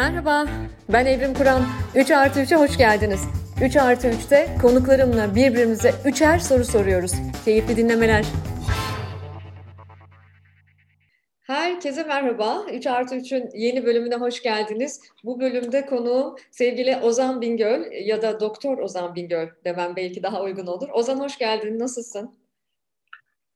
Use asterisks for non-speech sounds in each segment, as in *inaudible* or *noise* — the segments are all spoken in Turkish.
Merhaba, ben Evrim Kur'an. 3 artı 3'e hoş geldiniz. 3 artı 3'te konuklarımla birbirimize üçer soru soruyoruz. Keyifli dinlemeler. Herkese merhaba. 3 artı 3'ün yeni bölümüne hoş geldiniz. Bu bölümde konuğum sevgili Ozan Bingöl ya da Doktor Ozan Bingöl demem belki daha uygun olur. Ozan hoş geldin, nasılsın?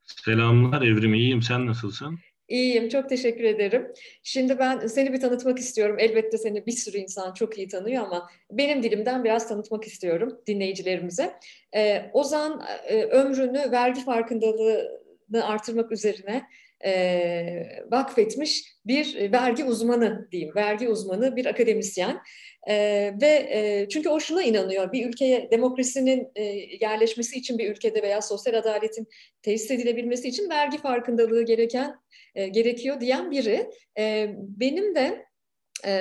Selamlar Evrim, iyiyim. Sen nasılsın? İyiyim, çok teşekkür ederim. Şimdi ben seni bir tanıtmak istiyorum. Elbette seni bir sürü insan çok iyi tanıyor ama benim dilimden biraz tanıtmak istiyorum dinleyicilerimize. Ee, Ozan e, ömrünü vergi farkındalığını artırmak üzerine e, vakfetmiş bir vergi uzmanı diyeyim, vergi uzmanı, bir akademisyen. E, ve e, çünkü o şuna inanıyor, bir ülkeye demokrasinin e, yerleşmesi için bir ülkede veya sosyal adaletin tesis edilebilmesi için vergi farkındalığı gereken e, gerekiyor diyen biri. E, benim de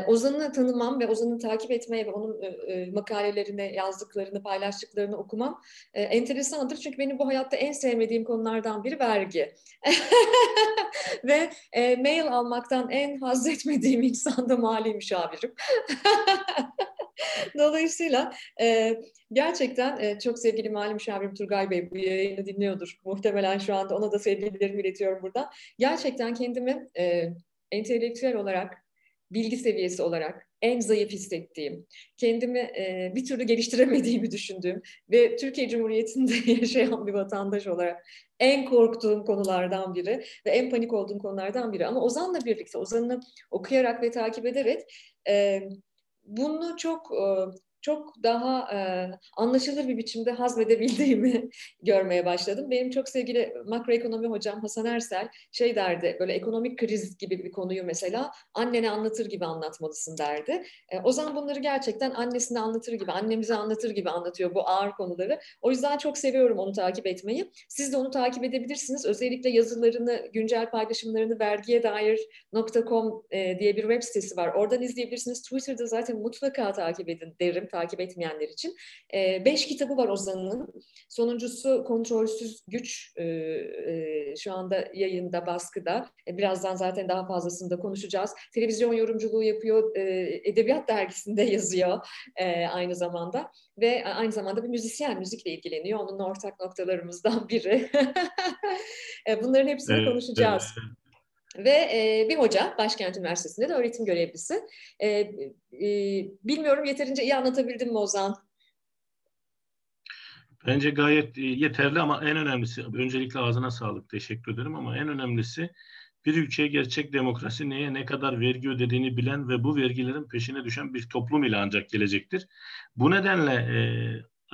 Ozan'ı tanımam ve Ozan'ı takip etmeye ve onun e, e, makalelerini, yazdıklarını, paylaştıklarını okumam e, enteresandır. Çünkü benim bu hayatta en sevmediğim konulardan biri vergi. *laughs* ve mail almaktan en haz etmediğim insan da mali müşavirim. *laughs* Dolayısıyla e, gerçekten e, çok sevgili mali müşavirim Turgay Bey bu yayını dinliyordur. Muhtemelen şu anda ona da sevgilerimi iletiyorum burada. Gerçekten kendimi e, entelektüel olarak bilgi seviyesi olarak en zayıf hissettiğim, kendimi e, bir türlü geliştiremediğimi düşündüğüm ve Türkiye Cumhuriyeti'nde *laughs* yaşayan bir vatandaş olarak en korktuğum konulardan biri ve en panik olduğum konulardan biri. Ama Ozan'la birlikte, Ozan'ı okuyarak ve takip ederek e, bunu çok e, çok daha e, anlaşılır bir biçimde hazmedebildiğimi *laughs* görmeye başladım. Benim çok sevgili makroekonomi hocam Hasan Ersel şey derdi, böyle ekonomik kriz gibi bir konuyu mesela annene anlatır gibi anlatmalısın derdi. E, o zaman bunları gerçekten annesine anlatır gibi, annemize anlatır gibi anlatıyor bu ağır konuları. O yüzden çok seviyorum onu takip etmeyi. Siz de onu takip edebilirsiniz. Özellikle yazılarını, güncel paylaşımlarını vergiye dair.com e, diye bir web sitesi var. Oradan izleyebilirsiniz. Twitter'da zaten mutlaka takip edin derim takip etmeyenler için. E, beş kitabı var Ozan'ın. Sonuncusu Kontrolsüz Güç e, e, şu anda yayında, baskıda. E, birazdan zaten daha fazlasını da konuşacağız. Televizyon yorumculuğu yapıyor, e, Edebiyat Dergisi'nde *laughs* yazıyor e, aynı zamanda. Ve aynı zamanda bir müzisyen, müzikle ilgileniyor. Onunla ortak noktalarımızdan biri. *laughs* e, bunların hepsini evet, konuşacağız. Evet. Ve e, bir hoca Başkent Üniversitesi'nde de öğretim görevlisi. E, e, bilmiyorum yeterince iyi anlatabildim mi Ozan? Bence gayet yeterli ama en önemlisi, öncelikle ağzına sağlık, teşekkür ederim ama en önemlisi bir ülkeye gerçek demokrasi neye ne kadar vergi ödediğini bilen ve bu vergilerin peşine düşen bir toplum ile ancak gelecektir. Bu nedenle e,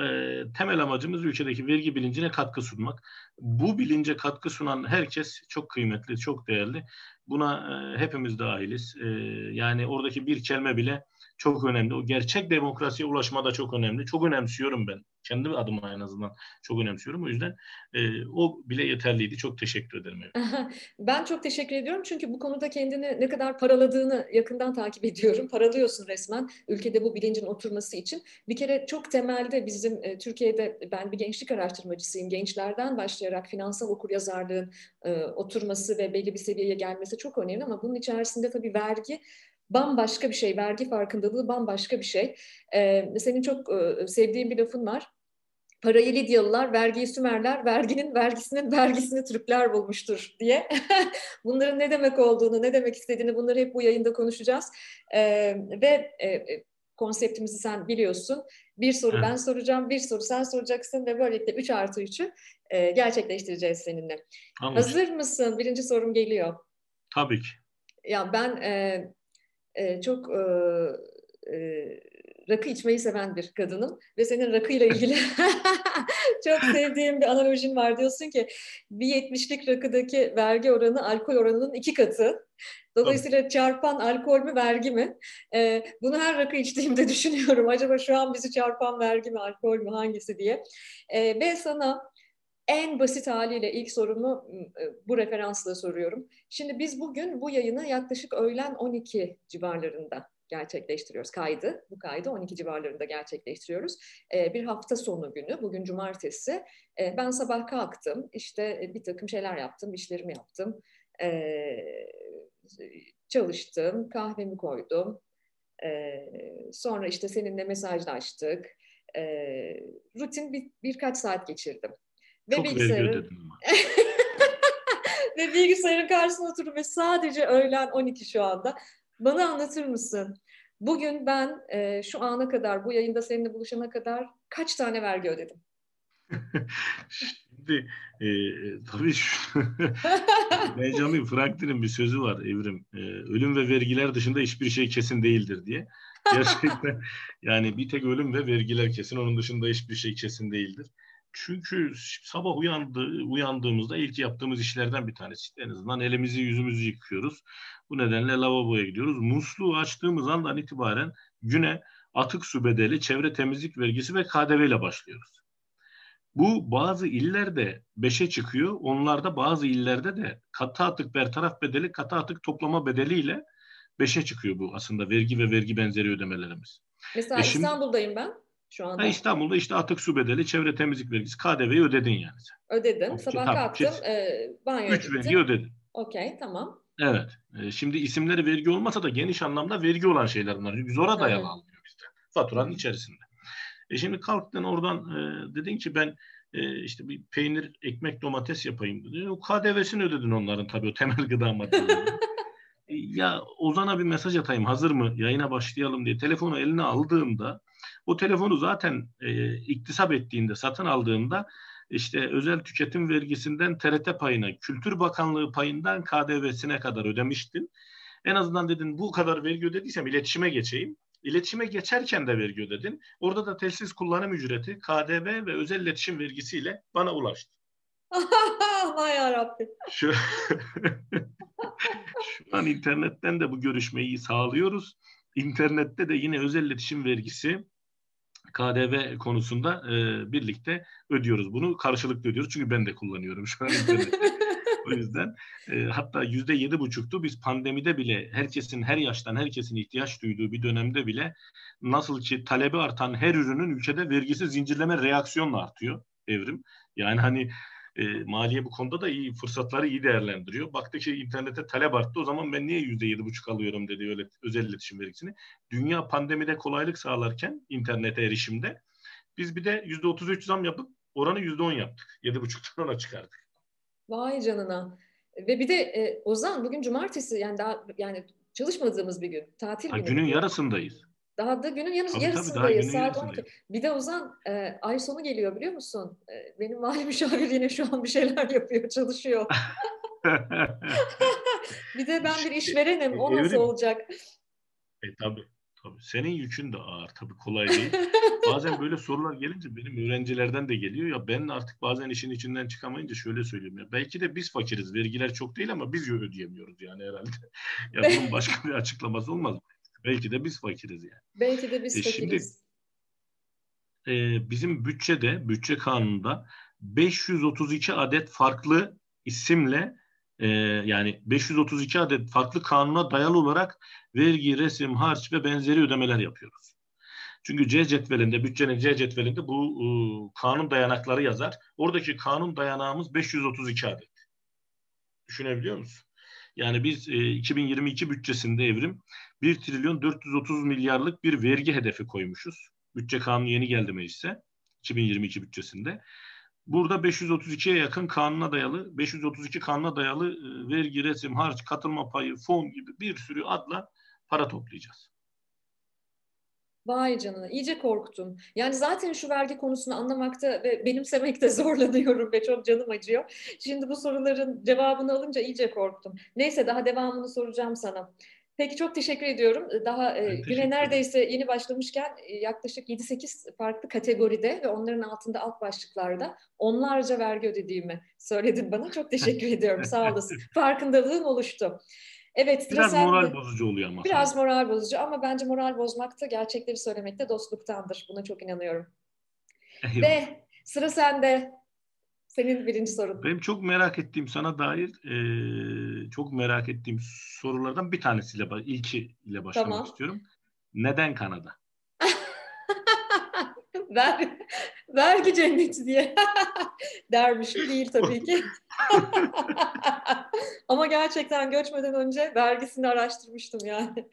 e, temel amacımız ülkedeki vergi bilincine katkı sunmak. Bu bilince katkı sunan herkes çok kıymetli, çok değerli. Buna e, hepimiz dahiliz. E, yani oradaki bir kelime bile çok önemli. O gerçek demokrasiye ulaşma da çok önemli. Çok önemsiyorum ben. Kendi adıma en azından çok önemsiyorum. O yüzden e, o bile yeterliydi. Çok teşekkür ederim. *laughs* Ben çok teşekkür ediyorum. Çünkü bu konuda kendini ne kadar paraladığını yakından takip ediyorum. Paralıyorsun resmen ülkede bu bilincin oturması için. Bir kere çok temelde bizim e, Türkiye'de ben bir gençlik araştırmacısıyım. Gençlerden başlayarak finansal okuryazarlığın e, oturması ve belli bir seviyeye gelmesi çok önemli ama bunun içerisinde tabii vergi bambaşka bir şey. Vergi farkındalığı bambaşka bir şey. Ee, senin çok e, sevdiğin bir lafın var. Parayı Lidyalılar, vergiyi Sümerler, verginin vergisinin vergisini Türkler bulmuştur diye. *laughs* Bunların ne demek olduğunu, ne demek istediğini bunları hep bu yayında konuşacağız. Ee, ve e, e konseptimizi sen biliyorsun. Bir soru evet. ben soracağım, bir soru sen soracaksın ve böylelikle 3 artı 3'ü e, gerçekleştireceğiz seninle. Anladım. Hazır mısın? Birinci sorum geliyor. Tabii ki. Ya ben e, e, çok e, e, rakı içmeyi seven bir kadınım ve senin rakıyla ilgili *laughs* çok sevdiğim bir analojin var. Diyorsun ki bir yetmişlik rakıdaki vergi oranı alkol oranının iki katı. Dolayısıyla çarpan alkol mü vergi mi? Ee, bunu her rakı içtiğimde *laughs* düşünüyorum. Acaba şu an bizi çarpan vergi mi alkol mü hangisi diye. Ee, ve sana en basit haliyle ilk sorumu e, bu referansla soruyorum. Şimdi biz bugün bu yayını yaklaşık öğlen 12 civarlarında gerçekleştiriyoruz. Kaydı, bu kaydı 12 civarlarında gerçekleştiriyoruz. Bir hafta sonu günü, bugün cumartesi. Ben sabah kalktım, işte e, bir takım şeyler yaptım, işlerimi yaptım. Çalıştım, kahvemi koydum, sonra işte seninle mesajlaştık. Rutin bir, birkaç saat geçirdim. Ve Çok bilgisayarın... *laughs* ve bilgisayarın karşısına oturup ve sadece öğlen 12 şu anda. Bana anlatır mısın? Bugün ben e, şu ana kadar, bu yayında seninle buluşana kadar kaç tane vergi ödedim? *laughs* Şimdi e, tabii şu *laughs* Benjamin Franklin'in bir sözü var Evrim. E, ölüm ve vergiler dışında hiçbir şey kesin değildir diye. Gerçekten yani bir tek ölüm ve vergiler kesin. Onun dışında hiçbir şey kesin değildir. Çünkü sabah uyandı, uyandığımızda ilk yaptığımız işlerden bir tanesi. En azından elimizi yüzümüzü yıkıyoruz. Bu nedenle lavaboya gidiyoruz. Musluğu açtığımız andan itibaren güne atık su bedeli, çevre temizlik vergisi ve KDV ile başlıyoruz. Bu bazı illerde beşe çıkıyor. Onlarda bazı illerde de katı atık bertaraf bedeli, katı atık toplama bedeliyle beşe çıkıyor bu aslında vergi ve vergi benzeri ödemelerimiz. Mesela e şimdi, İstanbul'dayım ben şu anda. İstanbul'da işte atık su bedeli, çevre temizlik vergisi, KDV'yi ödedin yani sen. Ödedim. Sabah tabii, kalktım, e, banyo Üç vergi ödedin. Okey, tamam. Evet. E, şimdi isimleri vergi olmasa da geniş anlamda vergi olan şeyler bunlar. Zora dayalı alınıyor bizde. Faturanın içerisinde. E şimdi kalktın oradan e, dedin ki ben e, işte bir peynir, ekmek, domates yapayım dedi. O KDV'sini ödedin onların tabii o temel gıda maddeleri. *laughs* E, ya Ozan'a bir mesaj atayım hazır mı yayına başlayalım diye telefonu eline aldığında o telefonu zaten e, iktisap ettiğinde satın aldığında işte özel tüketim vergisinden TRT payına, Kültür Bakanlığı payından KDV'sine kadar ödemiştin. En azından dedin bu kadar vergi ödediysem iletişime geçeyim. İletişime geçerken de vergi ödedin. Orada da telsiz kullanım ücreti, KDV ve özel iletişim vergisiyle bana ulaştı. *laughs* Vay yarabbim. Şu, *laughs* şu an internetten de bu görüşmeyi sağlıyoruz. İnternette de yine özel iletişim vergisi KDV konusunda e, birlikte ödüyoruz. Bunu karşılıklı ödüyoruz. Çünkü ben de kullanıyorum şu an *laughs* o yüzden e, hatta yüzde yedi buçuktu. Biz pandemide bile herkesin her yaştan herkesin ihtiyaç duyduğu bir dönemde bile nasıl ki talebi artan her ürünün ülkede vergisi zincirleme reaksiyonla artıyor evrim. Yani hani e, maliye bu konuda da iyi fırsatları iyi değerlendiriyor. Baktı ki internete talep arttı o zaman ben niye yüzde yedi buçuk alıyorum dedi öyle özel iletişim vergisini. Dünya pandemide kolaylık sağlarken internete erişimde biz bir de yüzde otuz üç zam yapıp oranı yüzde on yaptık. Yedi buçuktan ona çıkardık. Vay canına. Ve bir de e, Ozan bugün cumartesi yani daha yani çalışmadığımız bir gün. Tatil ha, günü. Günün yarısındayız. Daha da günün yarısı, tabii, yarısındayız. Tabii, saat 12. Bir de Ozan e, ay sonu geliyor biliyor musun? E, benim mali müşavir *laughs* yine şu an bir şeyler yapıyor, çalışıyor. *laughs* bir de ben bir işverenim. O nasıl olacak? E tabii. Tabii. Senin yükün de ağır. Tabii kolay değil. *laughs* bazen böyle sorular gelince benim öğrencilerden de geliyor. Ya ben artık bazen işin içinden çıkamayınca şöyle söylüyorum. Ya belki de biz fakiriz. Vergiler çok değil ama biz ödeyemiyoruz yani herhalde. ya bunun başka bir açıklaması olmaz? Belki de biz fakiriz yani. Belki de biz e fakiriz. Şimdi e, bizim bütçede, bütçe kanununda 532 adet farklı isimle e, yani 532 adet farklı kanuna dayalı olarak vergi, resim, harç ve benzeri ödemeler yapıyoruz. Çünkü C cetvelinde, bütçenin C cetvelinde bu e, kanun dayanakları yazar. Oradaki kanun dayanağımız 532 adet. Düşünebiliyor musun? Yani biz e, 2022 bütçesinde evrim 1 trilyon 430 milyarlık bir vergi hedefi koymuşuz. Bütçe kanunu yeni geldi meclise 2022 bütçesinde. Burada 532'ye yakın kanuna dayalı, 532 kanuna dayalı e, vergi, resim, harç, katılma payı, fon gibi bir sürü adla para toplayacağız. Vay canına iyice korktun. Yani zaten şu vergi konusunu anlamakta ve benimsemekte *laughs* zorlanıyorum ve çok canım acıyor. Şimdi bu soruların cevabını alınca iyice korktum. Neyse daha devamını soracağım sana. Peki çok teşekkür ediyorum. Daha e, güne neredeyse yeni başlamışken e, yaklaşık 7-8 farklı kategoride ve onların altında alt başlıklarda onlarca vergi ödediğimi söyledin bana. Çok teşekkür *laughs* ediyorum. Sağ olasın. Farkındalığın oluştu. Evet, biraz moral bozucu oluyor ama. Biraz moral bozucu ama bence moral bozmak da gerçekleri söylemekte dostluktandır. Buna çok inanıyorum. Eyvallah. Ve sıra sende. Senin birinci sorun. Benim çok merak ettiğim sana dair e, çok merak ettiğim sorulardan bir tanesiyle ilki ile başlamak tamam. istiyorum. Neden Kanada? *laughs* Ver, vergi cenneti diye *laughs* dermiş değil tabii ki. *laughs* Ama gerçekten göçmeden önce vergisini araştırmıştım yani.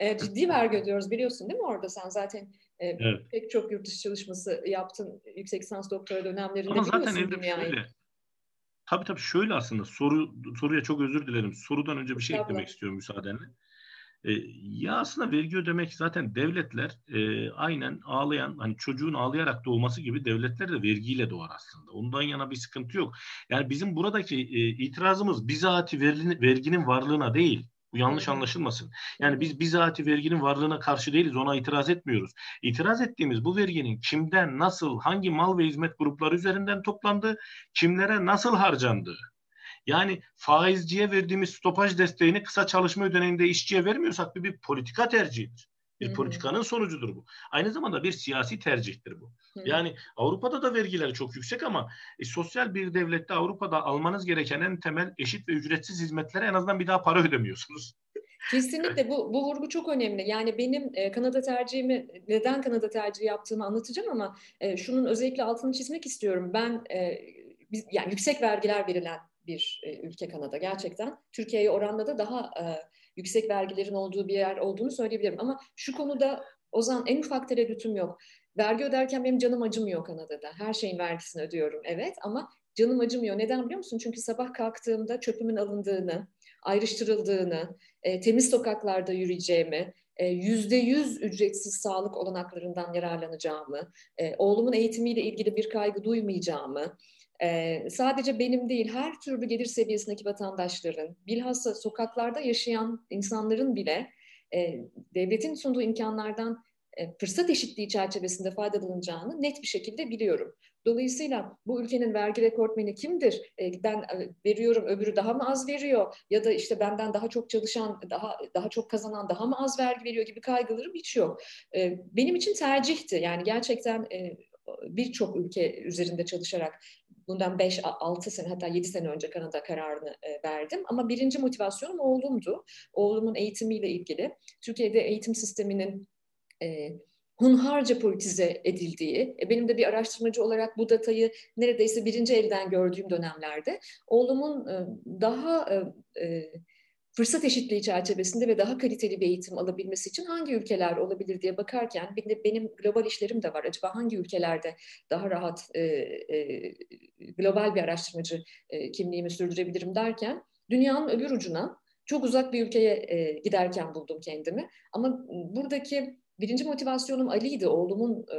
e, ciddi vergi ödüyoruz biliyorsun değil mi orada sen zaten e, evet. pek çok yurt dışı çalışması yaptın yüksek lisans doktora dönemlerinde Ama zaten evde şöyle. Tabii tabii şöyle aslında soru soruya çok özür dilerim. Sorudan önce bir şey Tabii. eklemek istiyorum müsaadenle. E, ya aslında vergi ödemek zaten devletler e, aynen ağlayan hani çocuğun ağlayarak doğması gibi devletler de vergiyle doğar aslında. Ondan yana bir sıkıntı yok. Yani bizim buradaki e, itirazımız bizatihi verginin, verginin varlığına değil. Bu yanlış anlaşılmasın. Yani biz bizatihi verginin varlığına karşı değiliz, ona itiraz etmiyoruz. İtiraz ettiğimiz bu verginin kimden, nasıl, hangi mal ve hizmet grupları üzerinden toplandığı, kimlere nasıl harcandığı. Yani faizciye verdiğimiz stopaj desteğini kısa çalışma ödeneğinde işçiye vermiyorsak bir, bir politika tercihidir. Bir Hı-hı. politikanın sonucudur bu. Aynı zamanda bir siyasi tercihtir bu. Hı-hı. Yani Avrupa'da da vergiler çok yüksek ama e, sosyal bir devlette Avrupa'da almanız gereken en temel eşit ve ücretsiz hizmetlere en azından bir daha para ödemiyorsunuz. Kesinlikle bu, bu vurgu çok önemli. Yani benim e, Kanada tercihimi, neden Kanada tercihi yaptığımı anlatacağım ama e, şunun özellikle altını çizmek istiyorum. Ben e, biz, yani yüksek vergiler verilen bir e, ülke Kanada gerçekten. Türkiye'ye oranla da daha e, yüksek vergilerin olduğu bir yer olduğunu söyleyebilirim. Ama şu konuda o zaman en ufak tereddütüm yok. Vergi öderken benim canım acımıyor Kanada'da. Her şeyin vergisini ödüyorum evet ama canım acımıyor. Neden biliyor musun? Çünkü sabah kalktığımda çöpümün alındığını, ayrıştırıldığını, e, temiz sokaklarda yürüyeceğimi, yüzde yüz ücretsiz sağlık olanaklarından yararlanacağımı, e, oğlumun eğitimiyle ilgili bir kaygı duymayacağımı, ee, sadece benim değil her türlü gelir seviyesindeki vatandaşların, bilhassa sokaklarda yaşayan insanların bile e, devletin sunduğu imkanlardan e, fırsat eşitliği çerçevesinde faydalanacağını net bir şekilde biliyorum. Dolayısıyla bu ülkenin vergi rekortmeni kimdir? E, ben e, veriyorum, öbürü daha mı az veriyor? Ya da işte benden daha çok çalışan, daha daha çok kazanan daha mı az vergi veriyor gibi kaygılarım hiç yok. E, benim için tercihti. Yani gerçekten birçok ülke üzerinde çalışarak bundan 5-6 sene hatta 7 sene önce Kanada kararını verdim. Ama birinci motivasyonum oğlumdu. Oğlumun eğitimiyle ilgili. Türkiye'de eğitim sisteminin hunharca politize edildiği, e, benim de bir araştırmacı olarak bu datayı neredeyse birinci elden gördüğüm dönemlerde oğlumun e, daha e, fırsat eşitliği çerçevesinde ve daha kaliteli bir eğitim alabilmesi için hangi ülkeler olabilir diye bakarken benim global işlerim de var. Acaba hangi ülkelerde daha rahat global bir araştırmacı kimliğimi sürdürebilirim derken dünyanın öbür ucuna çok uzak bir ülkeye giderken buldum kendimi. Ama buradaki birinci motivasyonum Ali'ydi. Oğlumun e,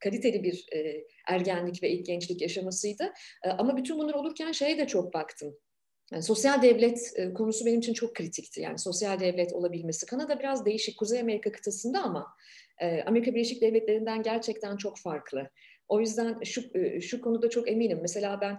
kaliteli bir e, ergenlik ve ilk gençlik yaşamasıydı. E, ama bütün bunlar olurken şeye de çok baktım yani sosyal devlet e, konusu benim için çok kritikti. Yani sosyal devlet olabilmesi. Kanada biraz değişik. Kuzey Amerika kıtasında ama e, Amerika Birleşik Devletleri'nden gerçekten çok farklı. O yüzden şu e, şu konuda çok eminim. Mesela ben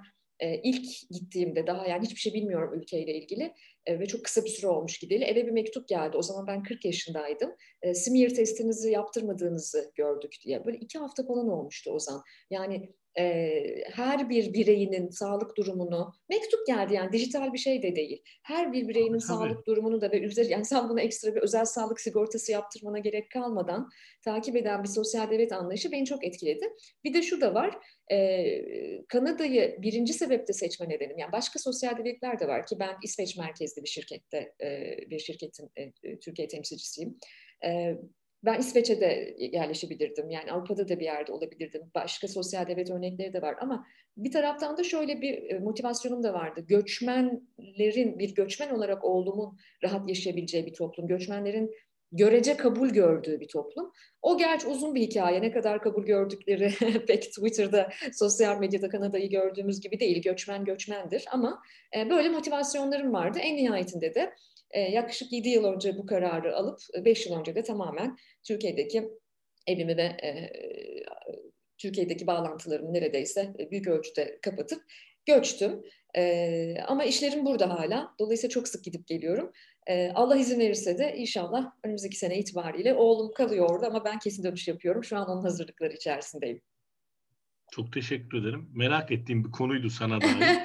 ilk gittiğimde daha yani hiçbir şey bilmiyorum ülkeyle ilgili ve çok kısa bir süre olmuş gideli. Eve bir mektup geldi. O zaman ben 40 yaşındaydım. smear testinizi yaptırmadığınızı gördük diye. Böyle iki hafta falan olmuştu o zaman. Yani e, her bir bireyinin sağlık durumunu mektup geldi yani dijital bir şey de değil. Her bir bireyinin Tabii. sağlık durumunu da ve üzeri yani sen buna ekstra bir özel sağlık sigortası yaptırmana gerek kalmadan takip eden bir sosyal devlet anlayışı beni çok etkiledi. Bir de şu da var. E, Kanada'yı birinci sebepte seçme nedenim. Yani başka sosyal devletler de var ki ben İsveç merkezli bir şirkette e, bir şirketin e, Türkiye temsilcisiyim. E, ben İsveç'e de yerleşebilirdim. Yani Avrupa'da da bir yerde olabilirdim. Başka sosyal devlet örnekleri de var ama bir taraftan da şöyle bir e, motivasyonum da vardı. Göçmenlerin, bir göçmen olarak oğlumun rahat yaşayabileceği bir toplum. Göçmenlerin görece kabul gördüğü bir toplum. O gerçi uzun bir hikaye. Ne kadar kabul gördükleri *laughs* pek Twitter'da, sosyal medyada Kanada'yı gördüğümüz gibi değil. Göçmen göçmendir ama e, böyle motivasyonlarım vardı. En nihayetinde de e, yaklaşık 7 yıl önce bu kararı alıp 5 yıl önce de tamamen Türkiye'deki evimi ve e, Türkiye'deki bağlantılarımı neredeyse büyük ölçüde kapatıp göçtüm. E, ama işlerim burada hala. Dolayısıyla çok sık gidip geliyorum. E, Allah izin verirse de inşallah önümüzdeki sene itibariyle oğlum kalıyor orada ama ben kesin dönüş yapıyorum. Şu an onun hazırlıkları içerisindeyim. Çok teşekkür ederim. Merak ettiğim bir konuydu sana dair. *laughs*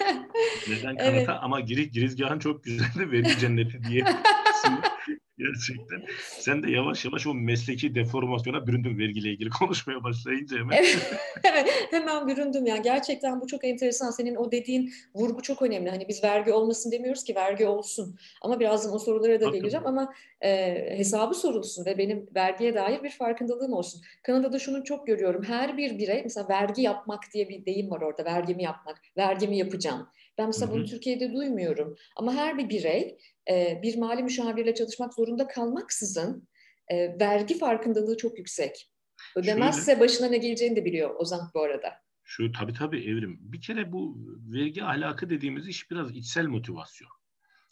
Neden Kanada evet. ama giriş girizgahın çok güzeldi. Vergi cenneti diye *laughs* *laughs* Gerçekten. Sen de yavaş yavaş o mesleki deformasyona büründün vergiyle ilgili konuşmaya başlayınca hemen. evet, *laughs* hemen büründüm ya. Gerçekten bu çok enteresan. Senin o dediğin vurgu çok önemli. Hani biz vergi olmasın demiyoruz ki vergi olsun. Ama birazdan o sorulara da geleceğim ama e, hesabı sorulsun ve benim vergiye dair bir farkındalığım olsun. Kanada'da şunu çok görüyorum. Her bir birey mesela vergi yapmak diye bir deyim var orada. Vergimi yapmak, vergimi yapacağım. Ben mesela bunu Türkiye'de duymuyorum. Ama her bir birey e, bir mali müşavirle çalışmak zorunda kalmaksızın e, vergi farkındalığı çok yüksek. Ödemezse Şöyle, başına ne geleceğini de biliyor Ozan bu arada. Şu tabii tabii evrim. Bir kere bu vergi ahlakı dediğimiz iş biraz içsel motivasyon.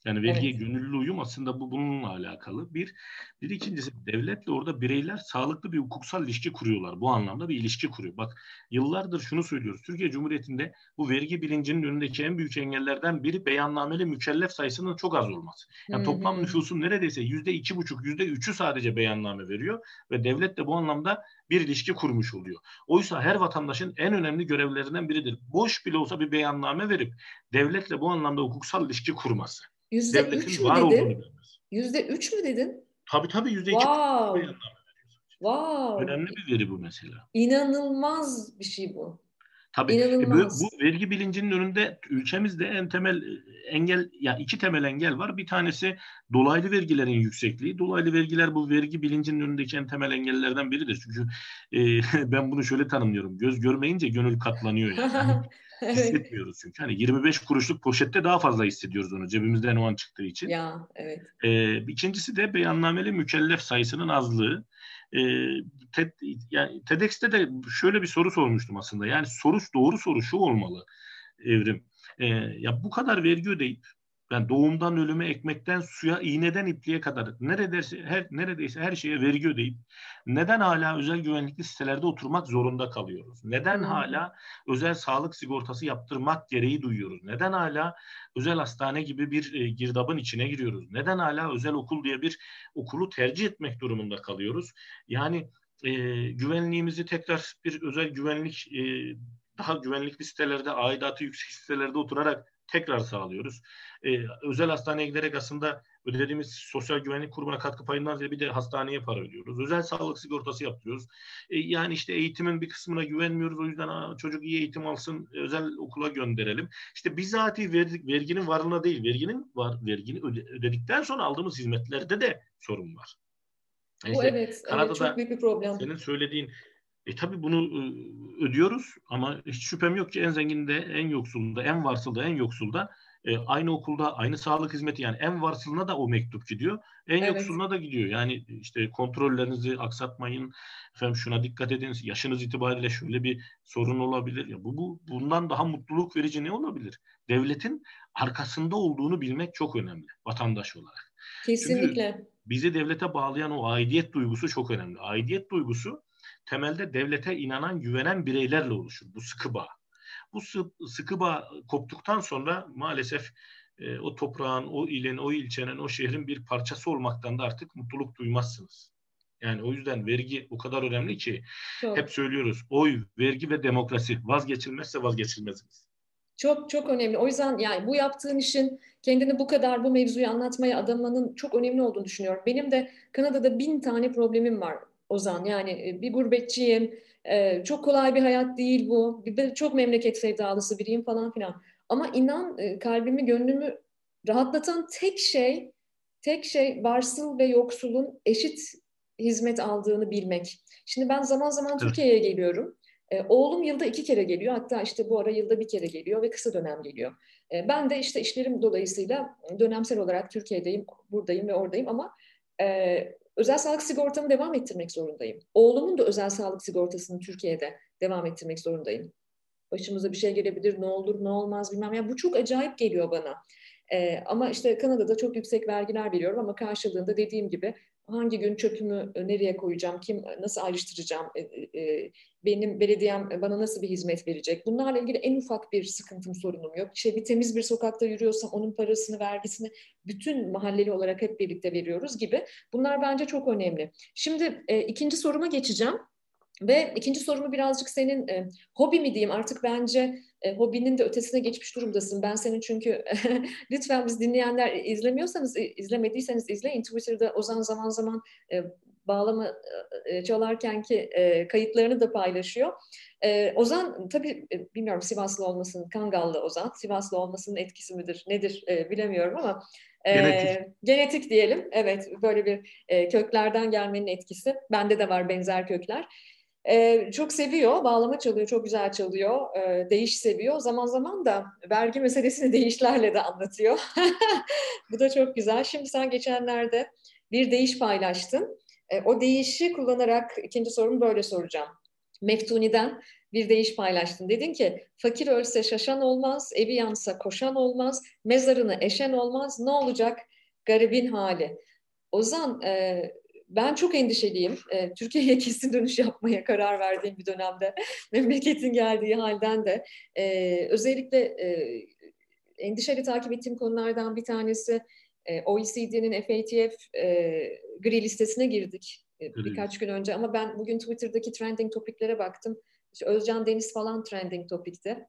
Yani vergiye evet. gönüllü uyum aslında bu bununla alakalı. Bir, bir ikincisi devletle orada bireyler sağlıklı bir hukuksal ilişki kuruyorlar. Bu anlamda bir ilişki kuruyor. Bak yıllardır şunu söylüyoruz. Türkiye Cumhuriyeti'nde bu vergi bilincinin önündeki en büyük engellerden biri beyannameli mükellef sayısının çok az olması. Yani Hı-hı. toplam nüfusun neredeyse yüzde iki buçuk, yüzde üçü sadece beyanname veriyor ve devlet de bu anlamda bir ilişki kurmuş oluyor. Oysa her vatandaşın en önemli görevlerinden biridir. Boş bile olsa bir beyanname verip devletle bu anlamda hukuksal ilişki kurması. Yüzde üç mü dedin? Yüzde üç mü dedin? Tabii tabii yüzde iki. Wow. Wow. Önemli bir veri bu mesela. İnanılmaz bir şey bu. Tabii e, bu, bu vergi bilincinin önünde ülkemizde en temel e, engel ya iki temel engel var. Bir tanesi dolaylı vergilerin yüksekliği. Dolaylı vergiler bu vergi bilincinin önündeki en temel engellerden biridir. Çünkü e, *laughs* ben bunu şöyle tanımlıyorum. Göz görmeyince gönül katlanıyor yani. *laughs* *laughs* Hissetmiyoruz çünkü. Hani 25 kuruşluk poşette daha fazla hissediyoruz onu cebimizden o an çıktığı için. Ya evet. Ee, ikincisi de beyannameli mükellef sayısının azlığı. Ee, TED, yani TEDx'te de şöyle bir soru sormuştum aslında. Yani soru doğru soru şu olmalı Evrim. Ee, ya bu kadar vergi ödeyip yani doğumdan ölüme, ekmekten suya, iğneden ipliğe kadar neredeyse her neredeyse her şeye vergi ödeyip neden hala özel güvenlikli sitelerde oturmak zorunda kalıyoruz? Neden hmm. hala özel sağlık sigortası yaptırmak gereği duyuyoruz? Neden hala özel hastane gibi bir e, girdabın içine giriyoruz? Neden hala özel okul diye bir okulu tercih etmek durumunda kalıyoruz? Yani e, güvenliğimizi tekrar bir özel güvenlik e, daha güvenlikli sitelerde, aidatı yüksek sitelerde oturarak tekrar sağlıyoruz. Ee, özel hastaneye giderek aslında ödediğimiz sosyal güvenlik kurumuna katkı payından ziyade bir de hastaneye para ödüyoruz. Özel sağlık sigortası yapıyoruz. Ee, yani işte eğitimin bir kısmına güvenmiyoruz. O yüzden Aa, çocuk iyi eğitim alsın, özel okula gönderelim. İşte bizatihi vergi, verginin varlığına değil, verginin var, vergini ödedikten sonra aldığımız hizmetlerde de sorun var. Bu işte evet, Kanada'da evet, çok büyük bir problem. Senin söylediğin e tabi bunu ödüyoruz ama hiç şüphem yok ki en zenginde, en yoksulda, en varsılda, en yoksulda e, aynı okulda aynı sağlık hizmeti yani en varsılına da o mektup gidiyor. En evet. yoksuluna da gidiyor. Yani işte kontrollerinizi aksatmayın. Efendim şuna dikkat edin. Yaşınız itibariyle şöyle bir sorun olabilir. Ya bu, bu bundan daha mutluluk verici ne olabilir? Devletin arkasında olduğunu bilmek çok önemli vatandaş olarak. Kesinlikle. Çünkü bizi devlete bağlayan o aidiyet duygusu çok önemli. Aidiyet duygusu temelde devlete inanan, güvenen bireylerle oluşur. Bu sıkı bağ. Bu sıkı bağ koptuktan sonra maalesef e, o toprağın, o ilin, o ilçenin, o şehrin bir parçası olmaktan da artık mutluluk duymazsınız. Yani o yüzden vergi o kadar önemli ki çok. hep söylüyoruz. Oy, vergi ve demokrasi vazgeçilmezse vazgeçilmezimiz. Çok çok önemli. O yüzden yani bu yaptığın işin kendini bu kadar bu mevzuyu anlatmaya adamanın çok önemli olduğunu düşünüyorum. Benim de Kanada'da bin tane problemim var Ozan. Yani e, bir gurbetçiyim, e, çok kolay bir hayat değil bu, çok memleket sevdalısı biriyim falan filan. Ama inan e, kalbimi, gönlümü rahatlatan tek şey, tek şey varsıl ve yoksulun eşit hizmet aldığını bilmek. Şimdi ben zaman zaman Türkiye'ye geliyorum. oğlum yılda iki kere geliyor. Hatta işte bu ara yılda bir kere geliyor ve kısa dönem geliyor. ben de işte işlerim dolayısıyla dönemsel olarak Türkiye'deyim, buradayım ve oradayım ama özel sağlık sigortamı devam ettirmek zorundayım. Oğlumun da özel sağlık sigortasını Türkiye'de devam ettirmek zorundayım. Başımıza bir şey gelebilir, ne olur, ne olmaz bilmem. Yani bu çok acayip geliyor bana. Ee, ama işte Kanada'da çok yüksek vergiler veriyorum ama karşılığında dediğim gibi hangi gün çöpümü e, nereye koyacağım, kim e, nasıl ayrıştıracağım, e, benim belediyem bana nasıl bir hizmet verecek. Bunlarla ilgili en ufak bir sıkıntım, sorunum yok. İşte bir temiz bir sokakta yürüyorsam onun parasını, vergisini bütün mahalleli olarak hep birlikte veriyoruz gibi. Bunlar bence çok önemli. Şimdi ikinci soruma geçeceğim. Ve ikinci sorumu birazcık senin e, hobi mi diyeyim artık bence e, hobinin de ötesine geçmiş durumdasın. Ben senin çünkü *laughs* lütfen biz dinleyenler izlemiyorsanız izlemediyseniz izleyin. Twitter'da Ozan zaman zaman e, bağlama e, çalarken ki e, kayıtlarını da paylaşıyor. E, Ozan tabii e, bilmiyorum Sivaslı olmasının, Kangallı Ozan, Sivaslı olmasının etkisi midir, nedir e, bilemiyorum ama e, genetik. genetik diyelim. Evet böyle bir e, köklerden gelmenin etkisi. Bende de var benzer kökler. Ee, çok seviyor, bağlama çalıyor, çok güzel çalıyor, ee, değiş seviyor. Zaman zaman da vergi meselesini *laughs* değişlerle de anlatıyor. *laughs* Bu da çok güzel. Şimdi sen geçenlerde bir değiş paylaştın. Ee, o değişi kullanarak ikinci sorumu böyle soracağım. Meftuni'den bir değiş paylaştın. Dedin ki fakir ölse şaşan olmaz, evi yansa koşan olmaz, mezarını eşen olmaz, ne olacak garibin hali. Ozan e, ben çok endişeliyim. E, Türkiye'ye *laughs* kesin dönüş yapmaya karar verdiğim bir dönemde *laughs* memleketin geldiği halden de e, özellikle e, endişeli takip ettiğim konulardan bir tanesi e, OECD'nin FATF e, gri listesine girdik e, birkaç gün önce ama ben bugün Twitter'daki trending topiklere baktım. İşte Özcan Deniz falan trending topikte.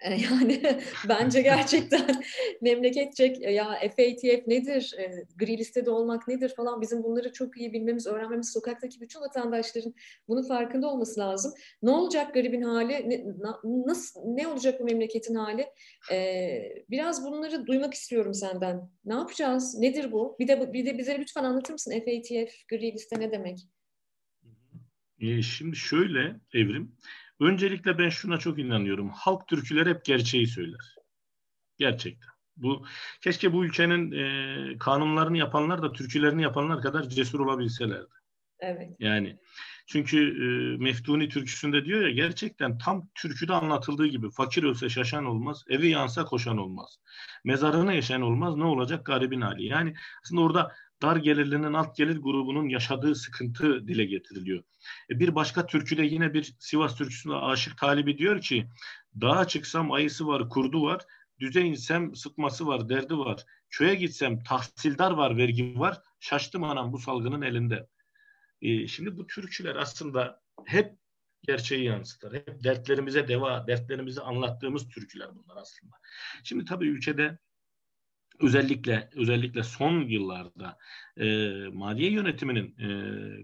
E, yani *laughs* bence gerçekten *laughs* memleketçek ya FATF nedir, e, gri listede olmak nedir falan bizim bunları çok iyi bilmemiz, öğrenmemiz, sokaktaki bütün vatandaşların bunun farkında olması lazım. Ne olacak garibin hali, ne, nasıl, ne olacak bu memleketin hali? Ee, biraz bunları duymak istiyorum senden. Ne yapacağız, nedir bu? Bir de, bir de bize lütfen anlatır mısın FATF gri liste ne demek? E, şimdi şöyle Evrim, Öncelikle ben şuna çok inanıyorum. Halk türküler hep gerçeği söyler. Gerçekten. Bu keşke bu ülkenin e, kanunlarını yapanlar da türkülerini yapanlar kadar cesur olabilselerdi. Evet. Yani çünkü e, Meftuni türküsünde diyor ya gerçekten tam türküde anlatıldığı gibi fakir ölse şaşan olmaz, evi yansa koşan olmaz. Mezarına yaşayan olmaz ne olacak garibin hali. Yani aslında orada dar gelirlinin alt gelir grubunun yaşadığı sıkıntı dile getiriliyor. E bir başka türküde yine bir Sivas türküsünde Aşık Talibi diyor ki dağa çıksam ayısı var, kurdu var, düze insem sıkması var, derdi var. Köye gitsem tahsildar var, vergi var. Şaştım anam bu salgının elinde. E, şimdi bu türküler aslında hep gerçeği yansıtır. Hep dertlerimize deva, dertlerimizi anlattığımız türküler bunlar aslında. Şimdi tabii ülkede özellikle özellikle son yıllarda e, maliye yönetiminin e,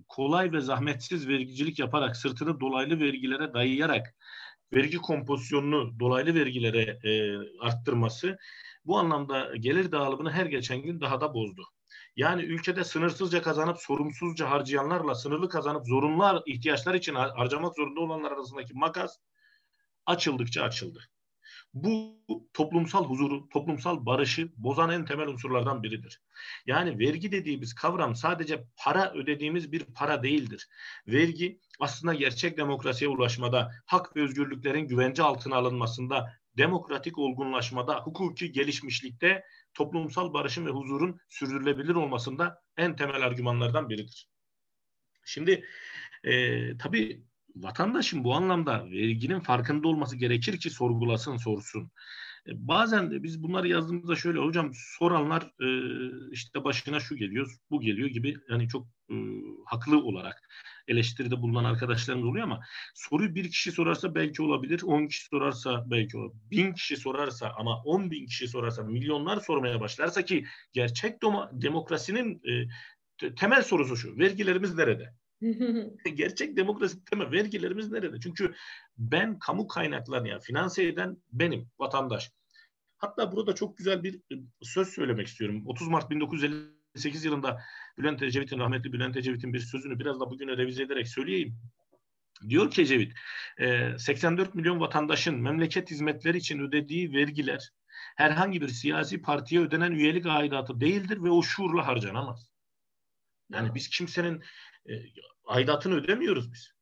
kolay ve zahmetsiz vergicilik yaparak sırtını dolaylı vergilere dayayarak vergi kompozisyonunu dolaylı vergilere e, arttırması bu anlamda gelir dağılımını her geçen gün daha da bozdu. Yani ülkede sınırsızca kazanıp sorumsuzca harcayanlarla sınırlı kazanıp zorunlu ihtiyaçlar için harcamak zorunda olanlar arasındaki makas açıldıkça açıldı. Bu toplumsal huzuru, toplumsal barışı bozan en temel unsurlardan biridir. Yani vergi dediğimiz kavram sadece para ödediğimiz bir para değildir. Vergi aslında gerçek demokrasiye ulaşmada, hak ve özgürlüklerin güvence altına alınmasında, demokratik olgunlaşmada, hukuki gelişmişlikte toplumsal barışın ve huzurun sürdürülebilir olmasında en temel argümanlardan biridir. Şimdi e, tabii vatandaşın bu anlamda verginin farkında olması gerekir ki sorgulasın, sorsun. E, bazen biz bunları yazdığımızda şöyle hocam soranlar e, işte başına şu geliyor, bu geliyor gibi yani çok e, haklı olarak eleştiride bulunan arkadaşlarımız oluyor ama soruyu bir kişi sorarsa belki olabilir, on kişi sorarsa belki olabilir, bin kişi sorarsa ama on bin kişi sorarsa, milyonlar sormaya başlarsa ki gerçek demokrasinin temel sorusu şu, vergilerimiz nerede? *laughs* Gerçek demokrasi tema vergilerimiz nerede? Çünkü ben kamu kaynaklarını ya finanse eden benim vatandaş. Hatta burada çok güzel bir e, söz söylemek istiyorum. 30 Mart 1958 yılında Bülent Ecevit'in rahmetli Bülent Ecevit'in bir sözünü biraz da bugüne revize ederek söyleyeyim. Diyor ki Ecevit, 84 e, milyon vatandaşın memleket hizmetleri için ödediği vergiler herhangi bir siyasi partiye ödenen üyelik aidatı değildir ve o şuurla harcanamaz. Yani biz kimsenin e, aidatını ödemiyoruz biz.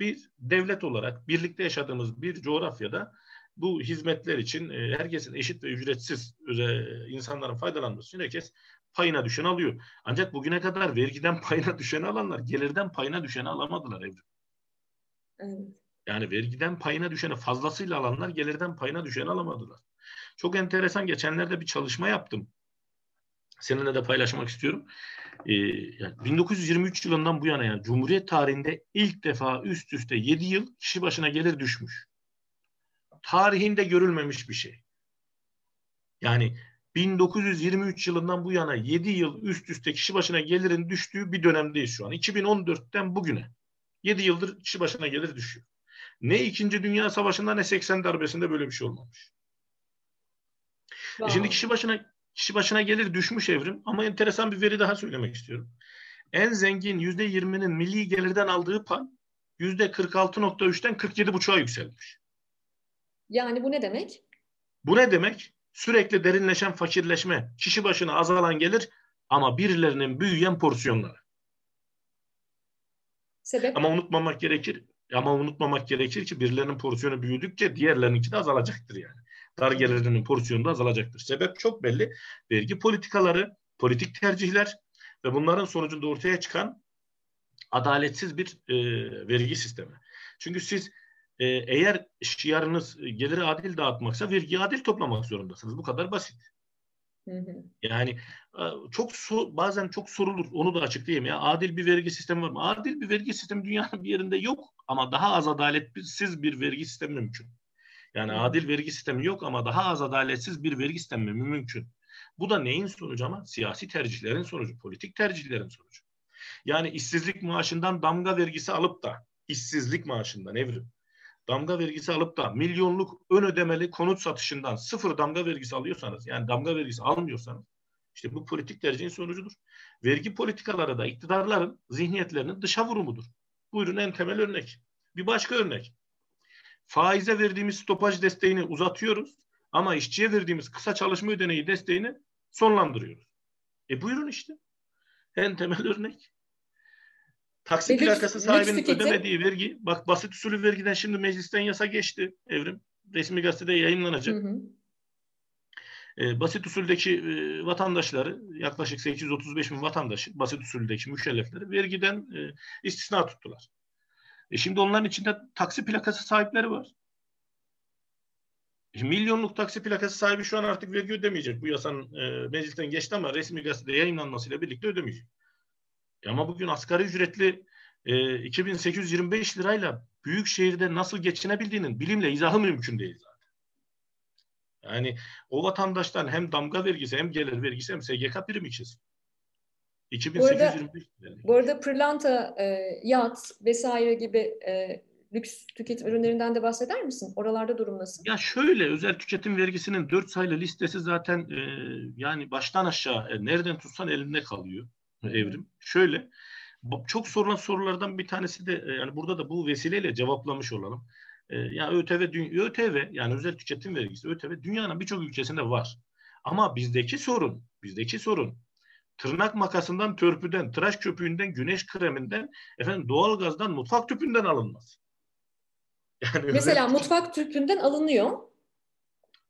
Biz devlet olarak birlikte yaşadığımız bir coğrafyada bu hizmetler için e, herkesin eşit ve ücretsiz özel, insanların faydalanması için herkes payına düşen alıyor. Ancak bugüne kadar vergiden *laughs* payına düşeni alanlar gelirden payına düşeni alamadılar evrim. Evet. Yani vergiden payına düşeni fazlasıyla alanlar gelirden payına düşeni alamadılar. Çok enteresan geçenlerde bir çalışma yaptım. Seninle de paylaşmak istiyorum. E, yani 1923 yılından bu yana yani Cumhuriyet tarihinde ilk defa üst üste 7 yıl kişi başına gelir düşmüş. Tarihinde görülmemiş bir şey. Yani 1923 yılından bu yana 7 yıl üst üste kişi başına gelirin düştüğü bir dönemdeyiz şu an. 2014'ten bugüne 7 yıldır kişi başına gelir düşüyor. Ne 2. Dünya Savaşı'nda ne 80 darbesinde böyle bir şey olmamış. Wow. E şimdi kişi başına kişi başına gelir düşmüş evrim ama enteresan bir veri daha söylemek istiyorum. En zengin yüzde 20'nin milli gelirden aldığı pay yüzde 46.3'ten 47.5'a yükselmiş. Yani bu ne demek? Bu ne demek? Sürekli derinleşen fakirleşme, kişi başına azalan gelir ama birilerinin büyüyen porsiyonları. Sebep? Ama unutmamak gerekir. Ama unutmamak gerekir ki birilerinin porsiyonu büyüdükçe diğerlerininki de azalacaktır yani. Dar gelirinin porsiyonu da azalacaktır. Sebep çok belli. Vergi politikaları, politik tercihler ve bunların sonucunda ortaya çıkan adaletsiz bir e, vergi sistemi. Çünkü siz e, eğer şiarınız geliri adil dağıtmaksa vergi adil toplamak zorundasınız. Bu kadar basit. Hı hı. Yani e, çok so, bazen çok sorulur. Onu da açıklayayım ya. Adil bir vergi sistemi var mı? Adil bir vergi sistemi dünyanın bir yerinde yok ama daha az adaletsiz bir vergi sistemi mümkün. Yani hı. adil vergi sistemi yok ama daha az adaletsiz bir vergi sistemi mümkün. Bu da neyin sonucu ama? Siyasi tercihlerin sonucu, politik tercihlerin sonucu. Yani işsizlik maaşından damga vergisi alıp da işsizlik maaşından evrim damga vergisi alıp da milyonluk ön ödemeli konut satışından sıfır damga vergisi alıyorsanız yani damga vergisi almıyorsanız işte bu politik tercihin sonucudur. Vergi politikaları da iktidarların zihniyetlerinin dışa vurumudur. Buyurun en temel örnek. Bir başka örnek. Faize verdiğimiz stopaj desteğini uzatıyoruz ama işçiye verdiğimiz kısa çalışma ödeneği desteğini sonlandırıyoruz. E buyurun işte. En temel örnek. Taksi Lüks, plakası sahibinin lüks ödemediği vergi, bak basit usulü vergiden şimdi meclisten yasa geçti evrim. Resmi gazetede yayınlanacak. Hı hı. E, basit usuldeki e, vatandaşları, yaklaşık 835 bin vatandaşı, basit usuldeki mükellefleri vergiden e, istisna tuttular. E şimdi onların içinde taksi plakası sahipleri var. E, milyonluk taksi plakası sahibi şu an artık vergi ödemeyecek. Bu yasanın e, meclisten geçti ama resmi gazetede yayınlanmasıyla birlikte ödemeyecek. E ama bugün asgari ücretli e, 2825 lirayla büyük şehirde nasıl geçinebildiğinin bilimle izahı mümkün değil zaten. Yani o vatandaştan hem damga vergisi hem gelir vergisi hem SGK primi kesin. 2825 bu arada, bu arada pırlanta, e, yat vesaire gibi e, lüks tüketim ürünlerinden de bahseder misin? Oralarda durum nasıl? Ya şöyle özel tüketim vergisinin 4 sayılı listesi zaten e, yani baştan aşağı e, nereden tutsan elinde kalıyor evrim. Şöyle çok sorulan sorulardan bir tanesi de e, yani burada da bu vesileyle cevaplamış olalım. E, ya ÖTV, ÖTV yani özel tüketim vergisi ÖTV dünyanın birçok ülkesinde var. Ama bizdeki sorun, bizdeki sorun tırnak makasından, törpüden, tıraş köpüğünden, güneş kreminden, efendim doğalgazdan, mutfak tüpünden alınmaz. *laughs* Yani Mesela mutfak tüpünden alınıyor.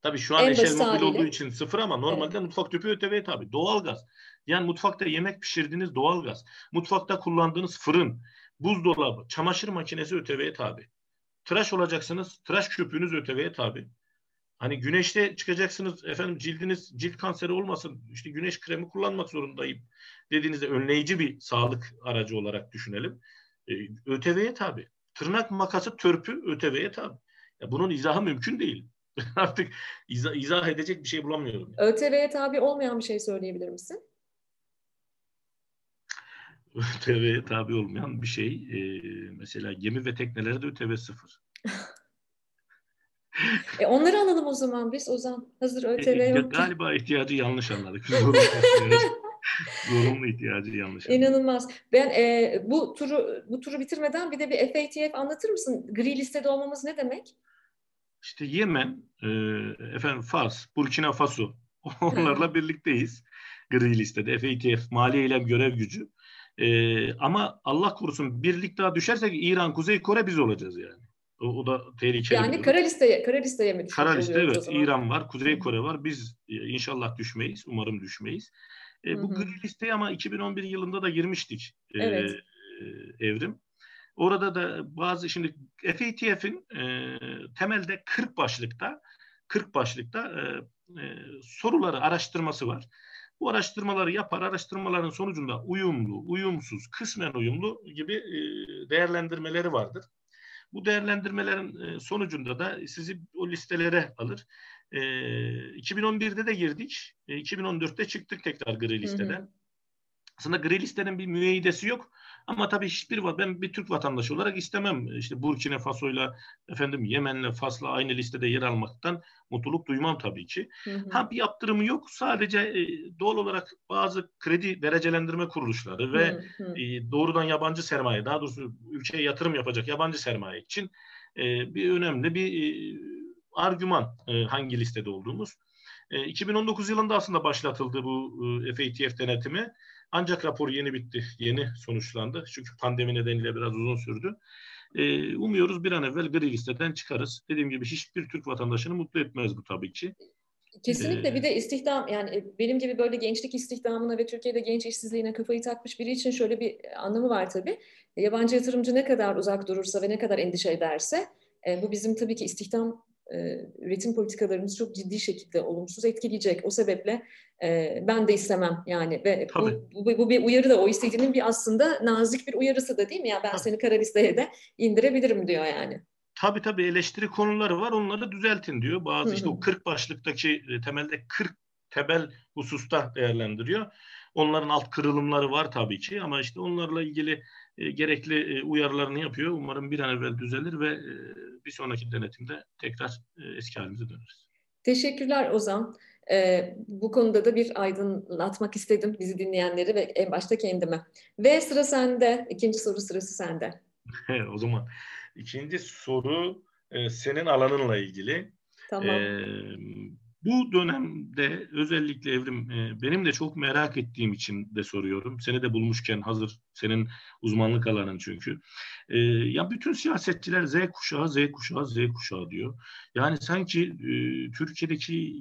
Tabii şu an eşel mobil olduğu için sıfır ama normalde evet. mutfak tüpü ÖTV'ye tabii. Doğalgaz. Yani mutfakta yemek pişirdiğiniz doğalgaz. Mutfakta kullandığınız fırın, buzdolabı, çamaşır makinesi ÖTV'ye tabi. Tıraş olacaksınız, tıraş köpüğünüz ÖTV'ye tabi. Hani güneşte çıkacaksınız efendim cildiniz cilt kanseri olmasın işte güneş kremi kullanmak zorundayım dediğinizde önleyici bir sağlık aracı olarak düşünelim. Ee, ÖTV'ye tabi. Tırnak makası törpü ÖTV'ye tabi. Ya bunun izahı mümkün değil. *laughs* Artık izah, izah edecek bir şey bulamıyorum. Yani. ÖTV'ye tabi olmayan bir şey söyleyebilir misin? *laughs* ÖTV'ye tabi olmayan bir şey. E, mesela gemi ve teknelere de ÖTV sıfır. *laughs* *laughs* e onları alalım o zaman biz Ozan. Hazır ÖTV e, yok. Galiba ihtiyacı yanlış anladık. *laughs* Zorunlu ihtiyacı yanlış anladık. İnanılmaz. Ben e, bu turu bu turu bitirmeden bir de bir FATF anlatır mısın? Gri listede olmamız ne demek? İşte Yemen, e, efendim Fas, Burkina Faso *laughs* onlarla birlikteyiz. Gri listede FATF Mali Eylem Görev Gücü. E, ama Allah korusun birlik daha düşersek İran, Kuzey Kore biz olacağız yani. O, o da tehlikeli. Yani kara listeye, kara listeye mi? Kara liste evet. İran var, Kuzey Kore var. Biz e, inşallah düşmeyiz. Umarım düşmeyiz. E, bu gri listeye ama 2011 yılında da girmiştik. E, evet. E, evrim. Orada da bazı şimdi FATF'in e, temelde 40 başlıkta 40 başlıkta e, e, soruları araştırması var. Bu araştırmaları yapar. Araştırmaların sonucunda uyumlu, uyumsuz, kısmen uyumlu gibi e, değerlendirmeleri vardır. Bu değerlendirmelerin e, sonucunda da sizi o listelere alır. 2011'de de girdik. 2014'te çıktık tekrar gri listeden. Hı hı. Aslında gri listenin bir müeyyidesi yok. Ama tabii hiçbir ben bir Türk vatandaşı olarak istemem. İşte Burkina Faso'yla efendim Yemen'le Fas'la aynı listede yer almaktan mutluluk duymam tabii ki. Hı hı. Ha bir yaptırımı yok. Sadece e, doğal olarak bazı kredi derecelendirme kuruluşları ve hı hı. E, doğrudan yabancı sermaye, daha doğrusu ülkeye yatırım yapacak yabancı sermaye için e, bir önemli bir e, argüman e, hangi listede olduğumuz. E, 2019 yılında aslında başlatıldı bu e, FATF denetimi. Ancak rapor yeni bitti, yeni sonuçlandı. Çünkü pandemi nedeniyle biraz uzun sürdü. Ee, umuyoruz bir an evvel gri listeden çıkarız. Dediğim gibi hiçbir Türk vatandaşını mutlu etmez bu tabii ki. Kesinlikle ee, bir de istihdam yani e, benim gibi böyle gençlik istihdamına ve Türkiye'de genç işsizliğine kafayı takmış biri için şöyle bir anlamı var tabii. Yabancı yatırımcı ne kadar uzak durursa ve ne kadar endişe ederse e, bu bizim tabii ki istihdam e, üretim politikalarımızı çok ciddi şekilde olumsuz etkileyecek. O sebeple e, ben de istemem yani ve bu, bu, bu bir uyarı da o istediğinin bir aslında nazik bir uyarısı da değil mi? Ya ben Tabii. seni kara listeye de indirebilirim diyor yani. Tabii tabii eleştiri konuları var onları düzeltin diyor. Bazı Hı-hı. işte o 40 başlıktaki e, temelde 40 temel hususta değerlendiriyor. Onların alt kırılımları var tabii ki ama işte onlarla ilgili e, gerekli e, uyarılarını yapıyor. Umarım bir an evvel düzelir ve e, bir sonraki denetimde tekrar e, eski halimize döneriz. Teşekkürler Ozan. Ee, bu konuda da bir aydınlatmak istedim bizi dinleyenleri ve en başta kendime. Ve sıra sende. İkinci soru sırası sende. *laughs* o zaman ikinci soru e, senin alanınla ilgili. Tamam. Ee, bu dönemde özellikle Evrim e, benim de çok merak ettiğim için de soruyorum. Seni de bulmuşken hazır senin uzmanlık alanın çünkü. E, ya bütün siyasetçiler Z kuşağı, Z kuşağı, Z kuşağı diyor. Yani sanki e, Türkiye'deki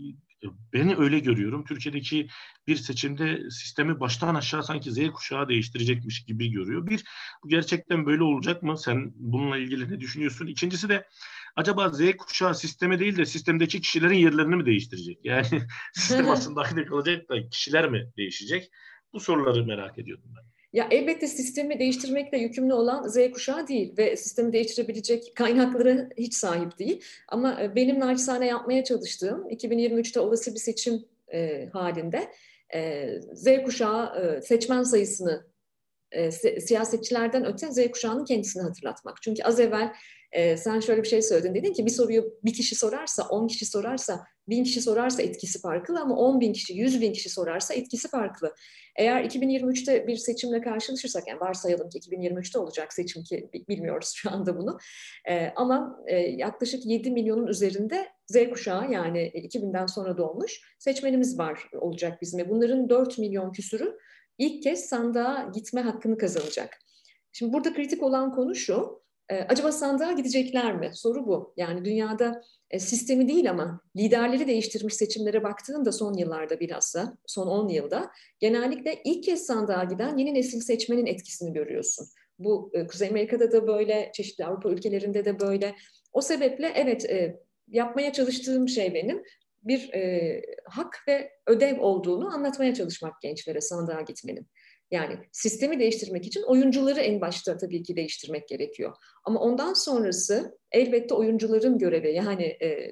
beni öyle görüyorum. Türkiye'deki bir seçimde sistemi baştan aşağı sanki Z kuşağı değiştirecekmiş gibi görüyor. Bir, bu gerçekten böyle olacak mı? Sen bununla ilgili ne düşünüyorsun? İkincisi de acaba Z kuşağı sisteme değil de sistemdeki kişilerin yerlerini mi değiştirecek? Yani *laughs* sistem *laughs* aslında aynı kalacak da kişiler mi değişecek? Bu soruları merak ediyordum ben. Ya elbette sistemi değiştirmekle yükümlü olan Z kuşağı değil ve sistemi değiştirebilecek kaynakları hiç sahip değil. Ama e, benim naçizane yapmaya çalıştığım 2023'te olası bir seçim e, halinde e, Z kuşağı e, seçmen sayısını e, siyasetçilerden öte Z kuşağının kendisini hatırlatmak. Çünkü az evvel e, sen şöyle bir şey söyledin. Dedin ki bir soruyu bir kişi sorarsa, on kişi sorarsa, bin kişi sorarsa etkisi farklı ama on bin kişi, yüz bin kişi sorarsa etkisi farklı. Eğer 2023'te bir seçimle karşılaşırsak, yani varsayalım ki 2023'te olacak seçim ki bilmiyoruz şu anda bunu. E, ama e, yaklaşık 7 milyonun üzerinde Z kuşağı yani 2000'den sonra doğmuş seçmenimiz var olacak bizim. Bunların 4 milyon küsürü ilk kez sandığa gitme hakkını kazanacak. Şimdi burada kritik olan konu şu, e, acaba sandığa gidecekler mi? Soru bu. Yani dünyada e, sistemi değil ama liderleri değiştirmiş seçimlere baktığında son yıllarda bilhassa, son 10 yılda genellikle ilk kez sandığa giden yeni nesil seçmenin etkisini görüyorsun. Bu e, Kuzey Amerika'da da böyle, çeşitli Avrupa ülkelerinde de böyle. O sebeple evet e, yapmaya çalıştığım şey benim bir e, hak ve ödev olduğunu anlatmaya çalışmak gençlere sandığa gitmenin. Yani sistemi değiştirmek için oyuncuları en başta tabii ki değiştirmek gerekiyor. Ama ondan sonrası elbette oyuncuların görevi. Yani e,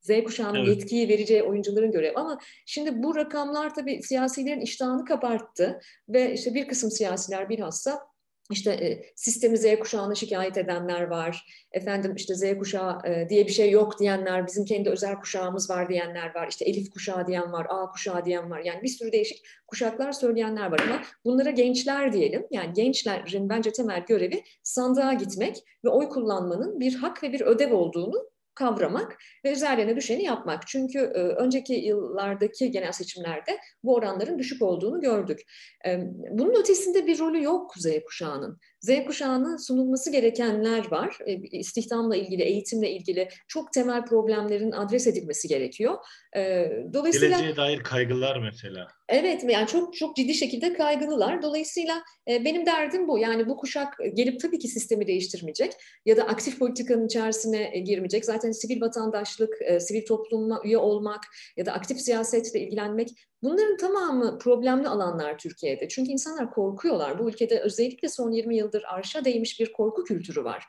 Z kuşağının evet. yetkiyi vereceği oyuncuların görevi. Ama şimdi bu rakamlar tabii siyasilerin iştahını kabarttı ve işte bir kısım siyasiler bilhassa işte e, sistemi Z kuşağına şikayet edenler var. Efendim işte Z kuşağı e, diye bir şey yok diyenler, bizim kendi özel kuşağımız var diyenler var. İşte Elif kuşağı diyen var, A kuşağı diyen var. Yani bir sürü değişik kuşaklar söyleyenler var ama bunlara gençler diyelim. Yani gençlerin bence temel görevi sandığa gitmek ve oy kullanmanın bir hak ve bir ödev olduğunu kavramak ve üzerlerine düşeni yapmak. Çünkü e, önceki yıllardaki genel seçimlerde bu oranların düşük olduğunu gördük. E, bunun ötesinde bir rolü yok Z kuşağının. Z kuşağının sunulması gerekenler var. E, istihdamla ilgili, eğitimle ilgili çok temel problemlerin adres edilmesi gerekiyor. E, dolayısıyla Geleceğe dair kaygılar mesela. Evet yani çok çok ciddi şekilde kaygılılar. Dolayısıyla e, benim derdim bu. Yani bu kuşak gelip tabii ki sistemi değiştirmeyecek ya da aktif politikanın içerisine girmeyecek. Zaten sivil vatandaşlık, sivil topluma üye olmak ya da aktif siyasetle ilgilenmek bunların tamamı problemli alanlar Türkiye'de. Çünkü insanlar korkuyorlar. Bu ülkede özellikle son 20 yıldır arşa değmiş bir korku kültürü var.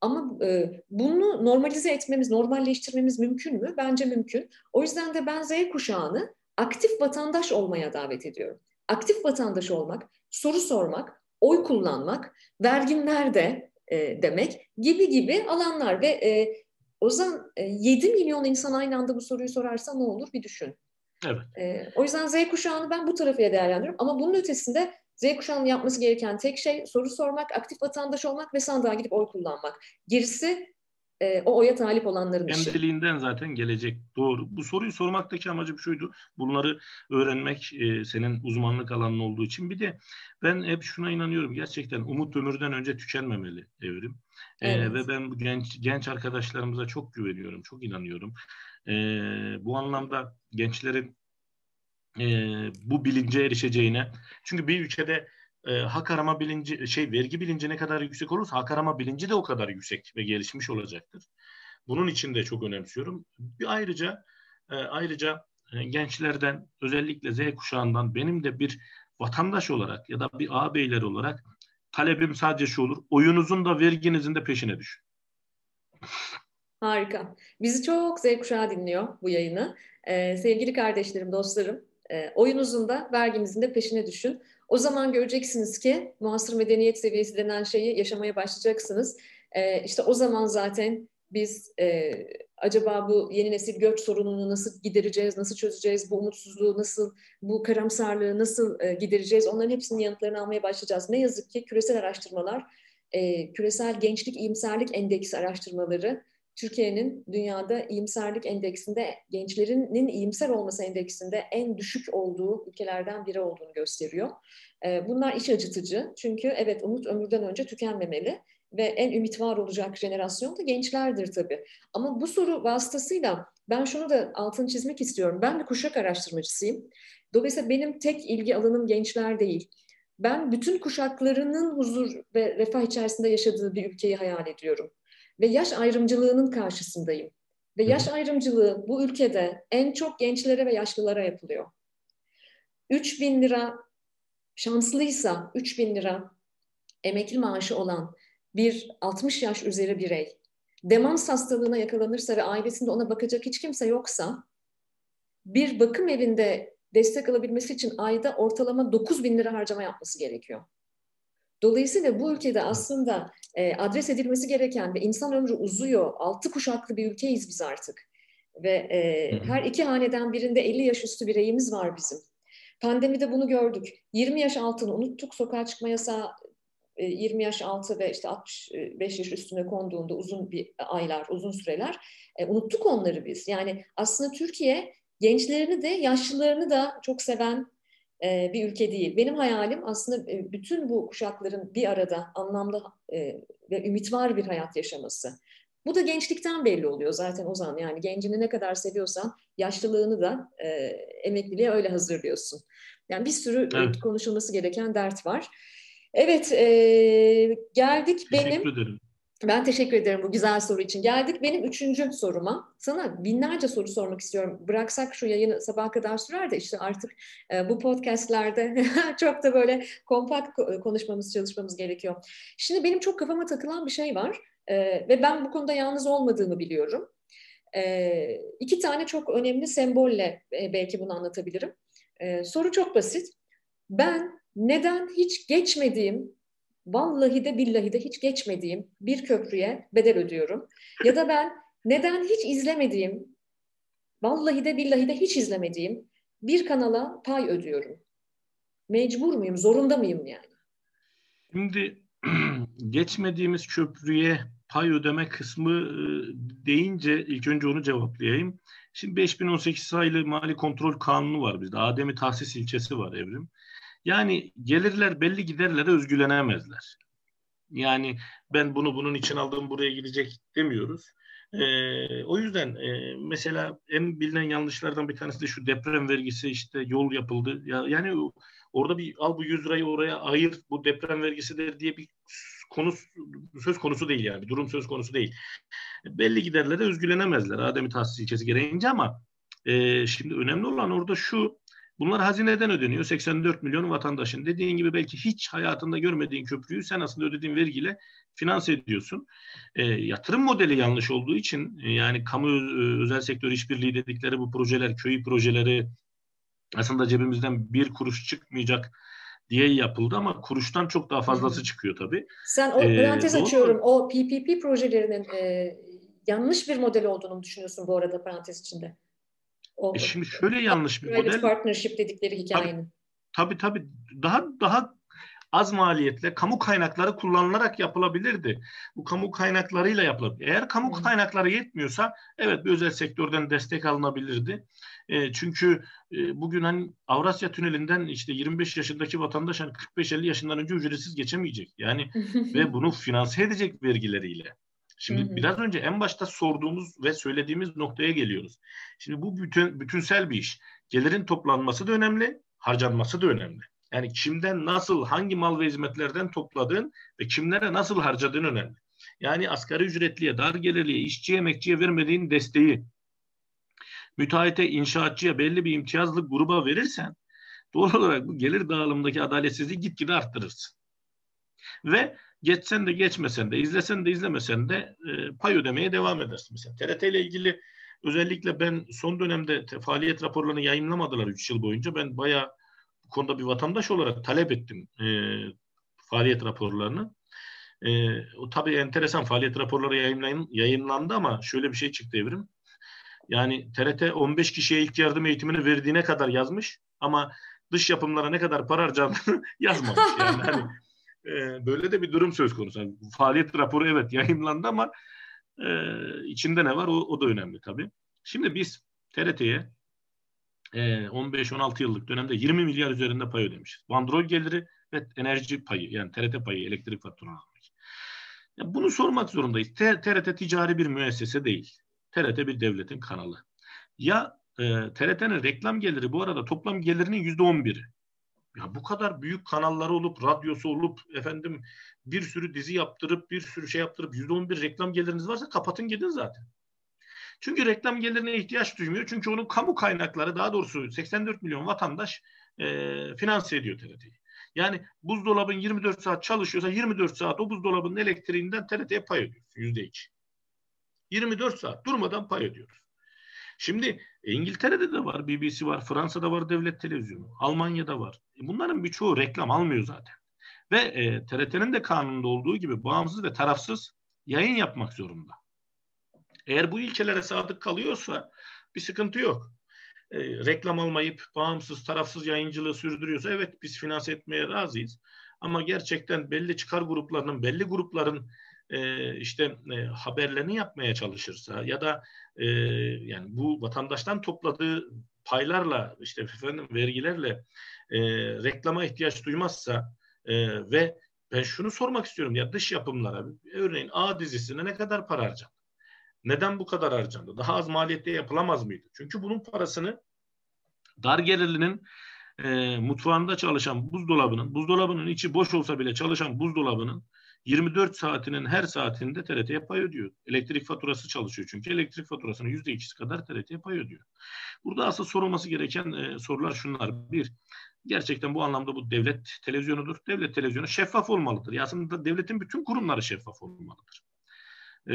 Ama e, bunu normalize etmemiz, normalleştirmemiz mümkün mü? Bence mümkün. O yüzden de ben Z kuşağını aktif vatandaş olmaya davet ediyorum. Aktif vatandaş olmak, soru sormak, oy kullanmak, vergin nerede e, demek gibi gibi alanlar ve e, Ozan e, 7 milyon insan aynı anda bu soruyu sorarsa ne olur bir düşün. Evet. E, o yüzden Z kuşağını ben bu tarafıya değerlendiriyorum ama bunun ötesinde Z kuşağının yapması gereken tek şey soru sormak, aktif vatandaş olmak ve sandığa gidip oy kullanmak. Gerisi e, o oya talip olanların işi. Kendiliğinden zaten gelecek. Doğru. Bu soruyu sormaktaki amacım şuydu. Bunları öğrenmek e, senin uzmanlık alanın olduğu için. Bir de ben hep şuna inanıyorum. Gerçekten umut ömürden önce tükenmemeli evrim. E, evet. E, ve ben bu genç genç arkadaşlarımıza çok güveniyorum. Çok inanıyorum. E, bu anlamda gençlerin e, bu bilince erişeceğine. Çünkü bir ülkede e, hak arama bilinci şey vergi bilinci ne kadar yüksek olursa hak arama bilinci de o kadar yüksek ve gelişmiş olacaktır. Bunun için de çok önemsiyorum. Bir ayrıca e, ayrıca e, gençlerden özellikle Z kuşağından benim de bir vatandaş olarak ya da bir ağabeyler olarak talebim sadece şu olur. Oyunuzun da verginizin de peşine düşün. Harika. Bizi çok Z kuşağı dinliyor bu yayını. Ee, sevgili kardeşlerim, dostlarım, e, oyunuzun da verginizin de peşine düşün. O zaman göreceksiniz ki muhasır medeniyet seviyesi denen şeyi yaşamaya başlayacaksınız. E, işte o zaman zaten biz e, acaba bu yeni nesil göç sorununu nasıl gidereceğiz, nasıl çözeceğiz, bu umutsuzluğu nasıl, bu karamsarlığı nasıl e, gidereceğiz onların hepsinin yanıtlarını almaya başlayacağız. Ne yazık ki küresel araştırmalar, e, küresel gençlik iyimserlik endeksi araştırmaları Türkiye'nin dünyada iyimserlik endeksinde gençlerinin iyimser olması endeksinde en düşük olduğu ülkelerden biri olduğunu gösteriyor. Ee, bunlar iç acıtıcı çünkü evet umut ömürden önce tükenmemeli ve en ümit var olacak jenerasyon da gençlerdir tabii. Ama bu soru vasıtasıyla ben şunu da altını çizmek istiyorum. Ben bir kuşak araştırmacısıyım. Dolayısıyla benim tek ilgi alanım gençler değil. Ben bütün kuşaklarının huzur ve refah içerisinde yaşadığı bir ülkeyi hayal ediyorum ve yaş ayrımcılığının karşısındayım. Ve yaş ayrımcılığı bu ülkede en çok gençlere ve yaşlılara yapılıyor. 3 bin lira şanslıysa 3 bin lira emekli maaşı olan bir 60 yaş üzeri birey demans hastalığına yakalanırsa ve ailesinde ona bakacak hiç kimse yoksa bir bakım evinde destek alabilmesi için ayda ortalama 9 bin lira harcama yapması gerekiyor. Dolayısıyla bu ülkede aslında e, adres edilmesi gereken ve insan ömrü uzuyor, altı kuşaklı bir ülkeyiz biz artık. Ve e, her iki haneden birinde 50 yaş üstü bireyimiz var bizim. Pandemide bunu gördük. 20 yaş altını unuttuk. Sokağa çıkma yasağı 20 yaş altı ve işte 65 yaş üstüne konduğunda uzun bir aylar, uzun süreler e, unuttuk onları biz. Yani aslında Türkiye gençlerini de yaşlılarını da çok seven e, bir ülke değil. Benim hayalim aslında e, bütün bu kuşakların bir arada anlamlı e, ve ümit var bir hayat yaşaması. Bu da gençlikten belli oluyor zaten Ozan. Yani gencini ne kadar seviyorsan yaşlılığını da e, emekliliğe öyle hazırlıyorsun. Yani bir sürü evet. konuşulması gereken dert var. Evet, e, geldik Teşekkür benim. Ederim. Ben teşekkür ederim bu güzel soru için. Geldik benim üçüncü soruma. Sana binlerce soru sormak istiyorum. Bıraksak şu yayını sabaha kadar sürer de işte artık e, bu podcastlerde *laughs* çok da böyle kompakt konuşmamız, çalışmamız gerekiyor. Şimdi benim çok kafama takılan bir şey var e, ve ben bu konuda yalnız olmadığımı biliyorum. E, iki tane çok önemli sembolle e, belki bunu anlatabilirim. E, soru çok basit. Ben neden hiç geçmediğim vallahi de billahi de hiç geçmediğim bir köprüye bedel ödüyorum. Ya da ben neden hiç izlemediğim, vallahi de billahi de hiç izlemediğim bir kanala pay ödüyorum. Mecbur muyum, zorunda mıyım yani? Şimdi *clears throat* geçmediğimiz köprüye pay ödeme kısmı e, deyince ilk önce onu cevaplayayım. Şimdi 5018 sayılı mali kontrol kanunu var bizde. Ademi tahsis ilçesi var evrim. Yani gelirler belli giderlere özgülenemezler. Yani ben bunu bunun için aldım buraya gidecek demiyoruz. E, o yüzden e, mesela en bilinen yanlışlardan bir tanesi de şu deprem vergisi işte yol yapıldı. Ya, yani orada bir al bu 100 lirayı oraya ayır bu deprem vergisidir diye bir konu söz konusu değil yani bir durum söz konusu değil. Belli giderlere özgülenemezler ademi tahsis ilkesi gereğince ama e, şimdi önemli olan orada şu Bunlar hazineden ödeniyor. 84 milyon vatandaşın. Dediğin gibi belki hiç hayatında görmediğin köprüyü sen aslında ödediğin vergiyle finanse ediyorsun. E, yatırım modeli yanlış olduğu için e, yani kamu e, özel sektör işbirliği dedikleri bu projeler, köy projeleri aslında cebimizden bir kuruş çıkmayacak diye yapıldı ama kuruştan çok daha fazlası çıkıyor tabii. Sen o ee, parantez doğru. açıyorum. O PPP projelerinin e, yanlış bir model olduğunu düşünüyorsun bu arada parantez içinde. O, e şimdi şöyle yanlış bir model. partnership dedikleri hikayenin. Tabii tabii. Daha daha az maliyetle kamu kaynakları kullanılarak yapılabilirdi. Bu kamu kaynaklarıyla yapılabilir. Eğer kamu Hı. kaynakları yetmiyorsa evet bir özel sektörden destek alınabilirdi. E, çünkü e, bugün hani Avrasya Tüneli'nden işte 25 yaşındaki vatandaş hani 45-50 yaşından önce ücretsiz geçemeyecek. Yani *laughs* ve bunu finanse edecek vergileriyle. Şimdi hı hı. biraz önce en başta sorduğumuz ve söylediğimiz noktaya geliyoruz. Şimdi bu bütün bütünsel bir iş. Gelirin toplanması da önemli, harcanması da önemli. Yani kimden nasıl, hangi mal ve hizmetlerden topladığın ve kimlere nasıl harcadığın önemli. Yani asgari ücretliye, dar gelirliye, işçiye, emekçiye vermediğin desteği müteahhite, inşaatçıya belli bir imtiyazlı gruba verirsen doğal olarak bu gelir dağılımındaki adaletsizliği gitgide arttırırsın. Ve geçsen de geçmesen de, izlesen de izlemesen de e, pay ödemeye devam edersin. Mesela TRT ile ilgili özellikle ben son dönemde faaliyet raporlarını yayınlamadılar 3 yıl boyunca. Ben bayağı bu konuda bir vatandaş olarak talep ettim e, faaliyet raporlarını. E, o tabii enteresan faaliyet raporları yayınlayın, yayınlandı ama şöyle bir şey çıktı evrim. Yani TRT 15 kişiye ilk yardım eğitimini verdiğine kadar yazmış ama dış yapımlara ne kadar para harcadığını *laughs* yazmamış. Yani hani *laughs* e, böyle de bir durum söz konusu. Yani faaliyet raporu evet yayınlandı ama e, içinde ne var o, o da önemli tabii. Şimdi biz TRT'ye e, 15-16 yıllık dönemde 20 milyar üzerinde pay ödemişiz. Bandrol geliri ve enerji payı yani TRT payı elektrik faturaları. Ya bunu sormak zorundayız. TRT ticari bir müessese değil. TRT bir devletin kanalı. Ya e, TRT'nin reklam geliri bu arada toplam gelirinin yüzde on biri. Ya bu kadar büyük kanalları olup, radyosu olup, efendim bir sürü dizi yaptırıp, bir sürü şey yaptırıp yüzde on bir reklam geliriniz varsa kapatın gidin zaten. Çünkü reklam gelirine ihtiyaç duymuyor. Çünkü onun kamu kaynakları daha doğrusu 84 milyon vatandaş e, finanse ediyor TRT'yi. Yani buzdolabın 24 saat çalışıyorsa 24 saat o buzdolabının elektriğinden TRT'ye pay ödüyoruz. Yüzde iki. 24 saat durmadan pay ödüyoruz. Şimdi İngiltere'de de var, BBC var, Fransa'da var devlet televizyonu, Almanya'da var. Bunların birçoğu reklam almıyor zaten. Ve e, TRT'nin de kanununda olduğu gibi bağımsız ve tarafsız yayın yapmak zorunda. Eğer bu ilkelere sadık kalıyorsa bir sıkıntı yok. E, reklam almayıp bağımsız, tarafsız yayıncılığı sürdürüyorsa evet biz finanse etmeye razıyız. Ama gerçekten belli çıkar gruplarının, belli grupların e, işte e, haberlerini yapmaya çalışırsa ya da e, yani bu vatandaştan topladığı paylarla işte efendim vergilerle e, reklama ihtiyaç duymazsa e, ve ben şunu sormak istiyorum ya dış yapımlara örneğin A dizisine ne kadar para harcandı? Neden bu kadar harcandı? Daha az maliyette yapılamaz mıydı? Çünkü bunun parasını dar gelirlinin e, mutfağında çalışan buzdolabının, buzdolabının içi boş olsa bile çalışan buzdolabının 24 saatinin her saatinde TRT'ye pay ödüyor. Elektrik faturası çalışıyor çünkü elektrik faturasının yüzde ikisi kadar TRT'ye pay ödüyor. Burada asıl sorulması gereken e, sorular şunlar. Bir, gerçekten bu anlamda bu devlet televizyonudur. Devlet televizyonu şeffaf olmalıdır. Ya aslında devletin bütün kurumları şeffaf olmalıdır. E,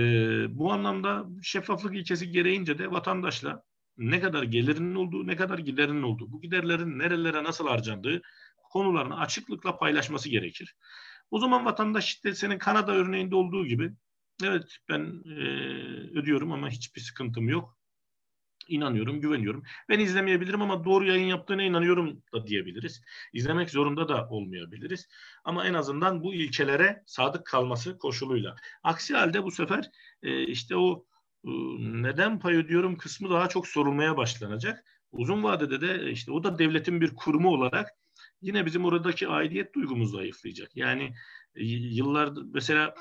bu anlamda şeffaflık ilkesi gereğince de vatandaşla ne kadar gelirinin olduğu, ne kadar giderinin olduğu, bu giderlerin nerelere nasıl harcandığı konularını açıklıkla paylaşması gerekir. O zaman vatandaş işte senin Kanada örneğinde olduğu gibi evet ben e, ödüyorum ama hiçbir sıkıntım yok. İnanıyorum, güveniyorum. Ben izlemeyebilirim ama doğru yayın yaptığına inanıyorum da diyebiliriz. İzlemek zorunda da olmayabiliriz. Ama en azından bu ilkelere sadık kalması koşuluyla. Aksi halde bu sefer e, işte o e, neden pay ödüyorum kısmı daha çok sorulmaya başlanacak. Uzun vadede de işte o da devletin bir kurumu olarak yine bizim oradaki aidiyet duygumuz zayıflayacak. Yani e, yıllardır mesela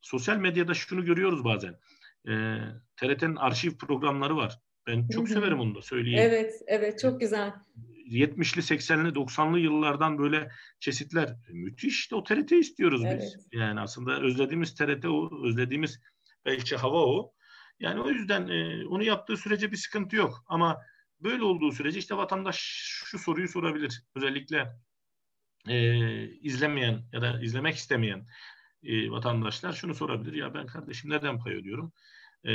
sosyal medyada şunu görüyoruz bazen. E, TRT'nin arşiv programları var. Ben çok Hı-hı. severim onu da söyleyeyim. Evet, evet çok güzel. 70'li, 80'li, 90'lı yıllardan böyle kesitler. Müthiş. İşte o TRT istiyoruz evet. biz. Yani aslında özlediğimiz TRT o, özlediğimiz belki hava o. Yani o yüzden e, onu yaptığı sürece bir sıkıntı yok. Ama böyle olduğu sürece işte vatandaş şu soruyu sorabilir. Özellikle e, izlemeyen ya da izlemek istemeyen e, vatandaşlar şunu sorabilir. Ya ben kardeşim neden pay ödüyorum? E,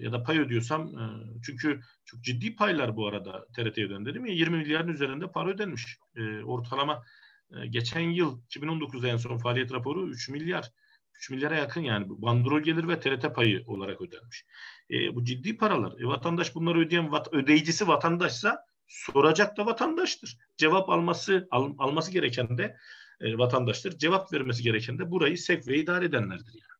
ya da pay ödüyorsam e, çünkü çok ciddi paylar bu arada TRT ödendi değil mi? 20 milyarın üzerinde para ödenmiş. E, ortalama e, geçen yıl 2019'da en son faaliyet raporu 3 milyar 3 milyara yakın yani bandrol gelir ve TRT payı olarak ödenmiş. E, bu ciddi paralar. E, vatandaş bunları ödeyen vat, ödeyicisi vatandaşsa soracak da vatandaştır. Cevap alması al, alması gereken de e, vatandaştır. Cevap vermesi gereken de burayı sevk ve idare edenlerdir yani.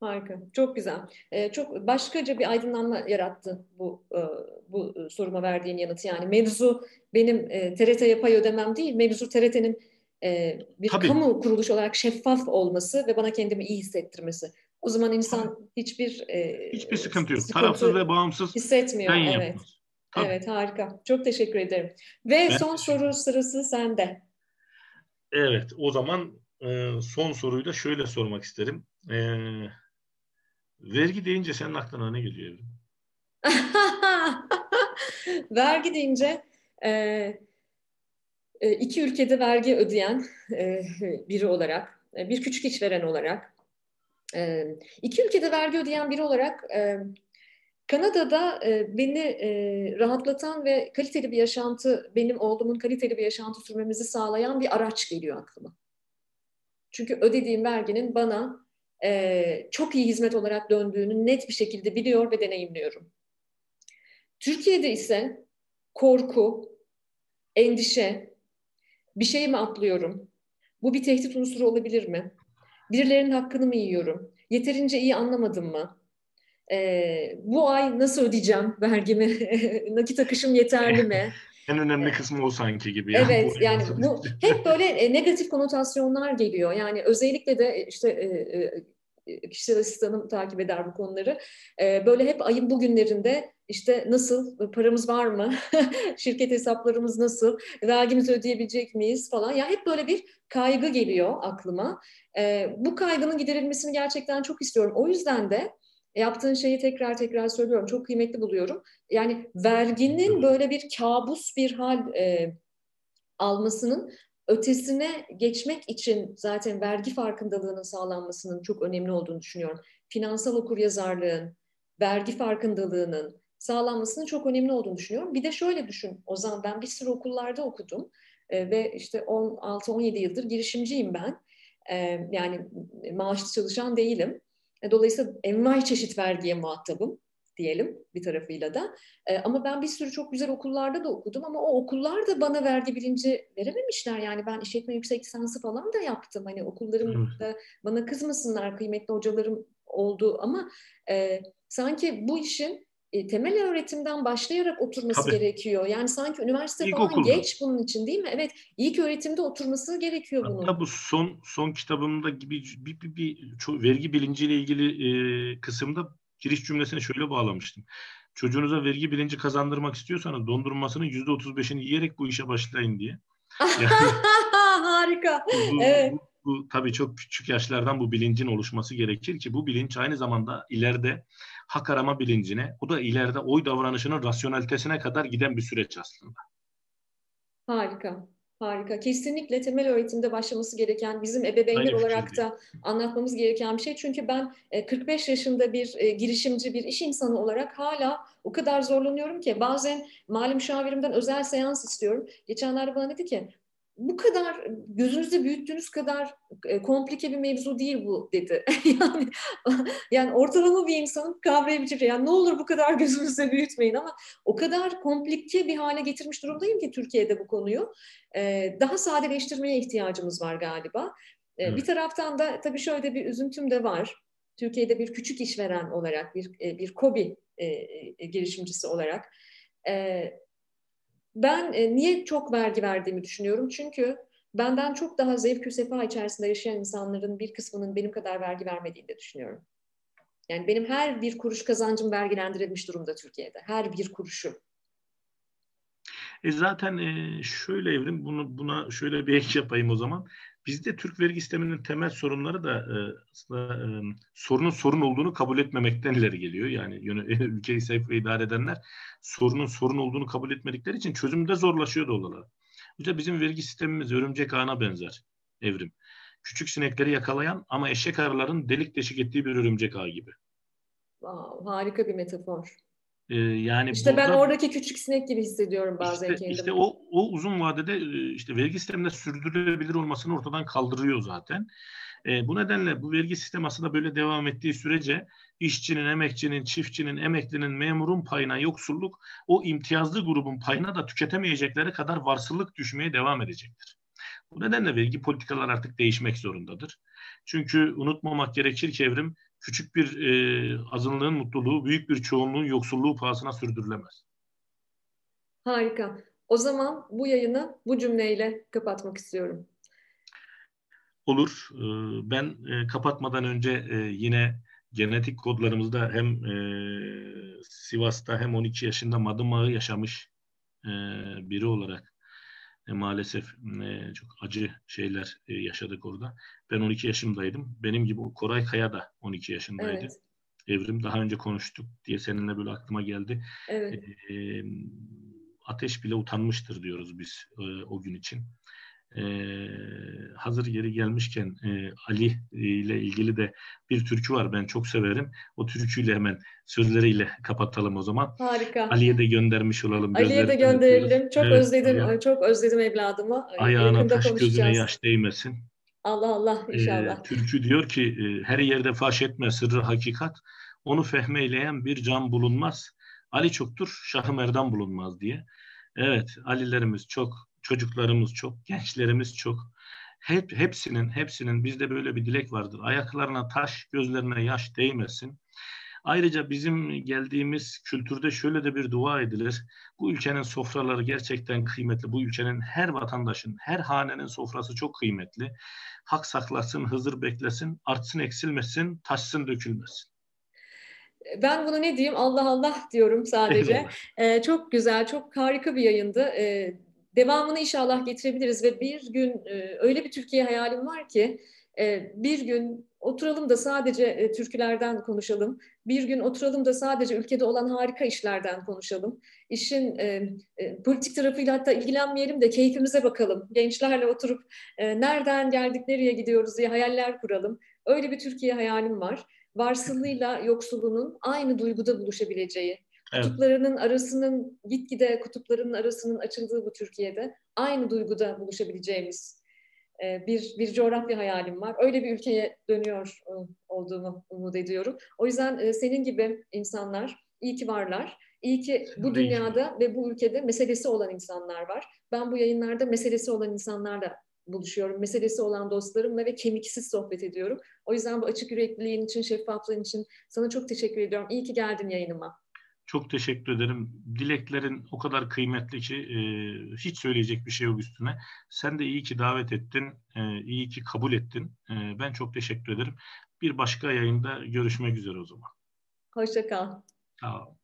Harika, çok güzel. Ee, çok başkaca bir aydınlanma yarattı bu e, bu soruma verdiğin yanıt. Yani mevzu benim e, TRT'ye pay ödemem değil, mevzu TRT'nin e, bir Tabii. kamu kuruluş olarak şeffaf olması ve bana kendimi iyi hissettirmesi. O zaman insan Tabii. hiçbir e, hiçbir sıkıntı yok. Sıkıntı Tarafsız ve bağımsız hissetmiyor. Evet. Evet, harika. Çok teşekkür ederim. Ve ben son soru sırası sende. Evet, o zaman e, son soruyu da şöyle sormak isterim. E, vergi deyince senin aklına ne geliyor *laughs* vergi deyince e, iki ülkede vergi ödeyen e, biri olarak, e, bir küçük işveren olarak, e, iki ülkede vergi ödeyen biri olarak e, Kanada'da e, beni e, rahatlatan ve kaliteli bir yaşantı, benim oğlumun kaliteli bir yaşantı sürmemizi sağlayan bir araç geliyor aklıma. Çünkü ödediğim verginin bana e, çok iyi hizmet olarak döndüğünü net bir şekilde biliyor ve deneyimliyorum. Türkiye'de ise korku, endişe, bir şey mi atlıyorum? Bu bir tehdit unsuru olabilir mi? Birilerinin hakkını mı yiyorum? Yeterince iyi anlamadım mı? e, bu ay nasıl ödeyeceğim vergimi? *laughs* Nakit akışım yeterli mi? *laughs* en önemli kısmı o sanki gibi. Ya. Evet bu yani bu *laughs* hep böyle e, negatif konotasyonlar geliyor. Yani özellikle de işte e, e, kişisel asistanım takip eder bu konuları. E, böyle hep ayın bugünlerinde işte nasıl paramız var mı? *laughs* Şirket hesaplarımız nasıl? Vergimizi ödeyebilecek miyiz falan. Ya hep böyle bir kaygı geliyor aklıma. E, bu kaygının giderilmesini gerçekten çok istiyorum. O yüzden de yaptığın şeyi tekrar tekrar söylüyorum. Çok kıymetli buluyorum. Yani verginin böyle bir kabus bir hal e, almasının ötesine geçmek için zaten vergi farkındalığının sağlanmasının çok önemli olduğunu düşünüyorum. Finansal okuryazarlığın, vergi farkındalığının sağlanmasının çok önemli olduğunu düşünüyorum. Bir de şöyle düşün Ozan, ben bir sürü okullarda okudum e, ve işte 16-17 yıldır girişimciyim ben. E, yani maaşlı çalışan değilim. E, dolayısıyla envai çeşit vergiye muhatabım diyelim bir tarafıyla da. E, ama ben bir sürü çok güzel okullarda da okudum ama o okullar da bana vergi bilinci verememişler. Yani ben işletme yüksek lisansı falan da yaptım. Hani okullarım da bana kızmasınlar kıymetli hocalarım oldu ama e, sanki bu işin e, temel öğretimden başlayarak oturması Tabii. gerekiyor. Yani sanki üniversite ilk falan geç bunun için değil mi? Evet, ilk öğretimde oturması gerekiyor bunun. Hatta bu son son kitabımda gibi bir, bir, bir, bir vergi bilinciyle ilgili e, kısımda giriş cümlesini şöyle bağlamıştım. Çocuğunuza vergi bilinci kazandırmak istiyorsanız dondurmasının yüzde otuz beşini yiyerek bu işe başlayın diye. *laughs* Yani, Harika. Bu, evet. Bu, bu tabii çok küçük yaşlardan bu bilincin oluşması gerekir ki bu bilinç aynı zamanda ileride hak arama bilincine, o da ileride oy davranışının rasyonelitesine kadar giden bir süreç aslında. Harika. Harika. Kesinlikle temel öğretimde başlaması gereken, bizim ebeveynler Aynı olarak da anlatmamız gereken bir şey. Çünkü ben 45 e, yaşında bir e, girişimci, bir iş insanı olarak hala o kadar zorlanıyorum ki bazen mali müşavirimden özel seans istiyorum. Geçenlerde bana dedi ki bu kadar gözünüzde büyüttüğünüz kadar e, komplike bir mevzu değil bu dedi. *laughs* yani yani ortalama bir insanın kavrayabileceği yani ne olur bu kadar gözünüzde büyütmeyin ama o kadar komplike bir hale getirmiş durumdayım ki Türkiye'de bu konuyu. E, daha sadeleştirmeye ihtiyacımız var galiba. E, evet. Bir taraftan da tabii şöyle bir üzüntüm de var. Türkiye'de bir küçük işveren olarak, bir e, bir kobi e, e, girişimcisi olarak e, ben e, niye çok vergi verdiğimi düşünüyorum. Çünkü benden çok daha zevk sefa içerisinde yaşayan insanların bir kısmının benim kadar vergi vermediğini de düşünüyorum. Yani benim her bir kuruş kazancım vergilendirilmiş durumda Türkiye'de. Her bir kuruşu. E zaten e, şöyle evrim bunu buna şöyle bir ek yapayım o zaman. Bizde Türk vergi sisteminin temel sorunları da e, aslında e, sorunun sorun olduğunu kabul etmemekten ileri geliyor. Yani *laughs* ülkeyi sevk ve idare edenler sorunun sorun olduğunu kabul etmedikleri için çözümde zorlaşıyor doğal İşte bizim vergi sistemimiz örümcek ağına benzer evrim. Küçük sinekleri yakalayan ama eşek arıların delik deşik ettiği bir örümcek ağı gibi. Wow, harika bir metafor. Ee, yani işte burada, ben oradaki küçük sinek gibi hissediyorum bazen işte, kendimi. İşte o, o uzun vadede e, işte vergi sisteminde sürdürülebilir olmasını ortadan kaldırıyor zaten. E, bu nedenle bu vergi sistemi aslında böyle devam ettiği sürece işçinin, emekçinin, çiftçinin, emeklinin, memurun payına yoksulluk o imtiyazlı grubun payına da tüketemeyecekleri kadar varsıllık düşmeye devam edecektir. Bu nedenle vergi politikalar artık değişmek zorundadır. Çünkü unutmamak gerekir ki evrim küçük bir e, azınlığın mutluluğu büyük bir çoğunluğun yoksulluğu pahasına sürdürülemez. Harika. O zaman bu yayını bu cümleyle kapatmak istiyorum. Olur. Ee, ben e, kapatmadan önce e, yine genetik kodlarımızda hem e, Sivas'ta hem 12 yaşında madımağı yaşamış biri olarak e, maalesef e, çok acı şeyler e, yaşadık orada. Ben 12 yaşımdaydım. Benim gibi Koray Kaya da 12 yaşındaydı. Evet. Evrim daha önce konuştuk diye seninle böyle aklıma geldi. Evet. E, ateş bile utanmıştır diyoruz biz e, o gün için e, hazır yeri gelmişken e, Ali ile ilgili de bir türkü var ben çok severim. O türküyle hemen sözleriyle kapatalım o zaman. Harika. Ali'ye de göndermiş olalım. Ali'ye de gönderelim. Çok evet, özledim. Ali. Çok özledim evladımı. Ayağına taş gözüne yaş değmesin. Allah Allah inşallah. E, türkü diyor ki e, her yerde faş etme sırrı hakikat. Onu fehmeyleyen bir can bulunmaz. Ali çoktur, Şah-ı Merdan bulunmaz diye. Evet, Alilerimiz çok çocuklarımız çok, gençlerimiz çok. Hep hepsinin hepsinin bizde böyle bir dilek vardır. Ayaklarına taş, gözlerine yaş değmesin. Ayrıca bizim geldiğimiz kültürde şöyle de bir dua edilir. Bu ülkenin sofraları gerçekten kıymetli. Bu ülkenin her vatandaşın, her hanenin sofrası çok kıymetli. Hak saklasın, Hızır beklesin, artsın eksilmesin, taşsın dökülmesin. Ben bunu ne diyeyim? Allah Allah diyorum sadece. Ee, çok güzel, çok harika bir yayındı. Ee, devamını inşallah getirebiliriz ve bir gün e, öyle bir Türkiye hayalim var ki e, bir gün oturalım da sadece e, türkülerden konuşalım. Bir gün oturalım da sadece ülkede olan harika işlerden konuşalım. İşin e, politik tarafıyla hatta ilgilenmeyelim de keyfimize bakalım. Gençlerle oturup e, nereden geldik, nereye gidiyoruz diye hayaller kuralım. Öyle bir Türkiye hayalim var. Varsıllığıyla yoksulluğunun aynı duyguda buluşabileceği, Kutuplarının evet. arasının gitgide kutuplarının arasının açıldığı bu Türkiye'de aynı duyguda buluşabileceğimiz e, bir bir coğrafya hayalim var. Öyle bir ülkeye dönüyor e, olduğumu umut ediyorum. O yüzden e, senin gibi insanlar iyi ki varlar. İyi ki bu dünyada ve bu ülkede meselesi olan insanlar var. Ben bu yayınlarda meselesi olan insanlarla buluşuyorum. Meselesi olan dostlarımla ve kemiksiz sohbet ediyorum. O yüzden bu açık yürekliliğin için, şeffaflığın için sana çok teşekkür ediyorum. İyi ki geldin yayınıma. Çok teşekkür ederim. Dileklerin o kadar kıymetli ki e, hiç söyleyecek bir şey yok üstüne. Sen de iyi ki davet ettin, e, iyi ki kabul ettin. E, ben çok teşekkür ederim. Bir başka yayında görüşmek üzere o zaman. Hoşça kal. Sağ ol.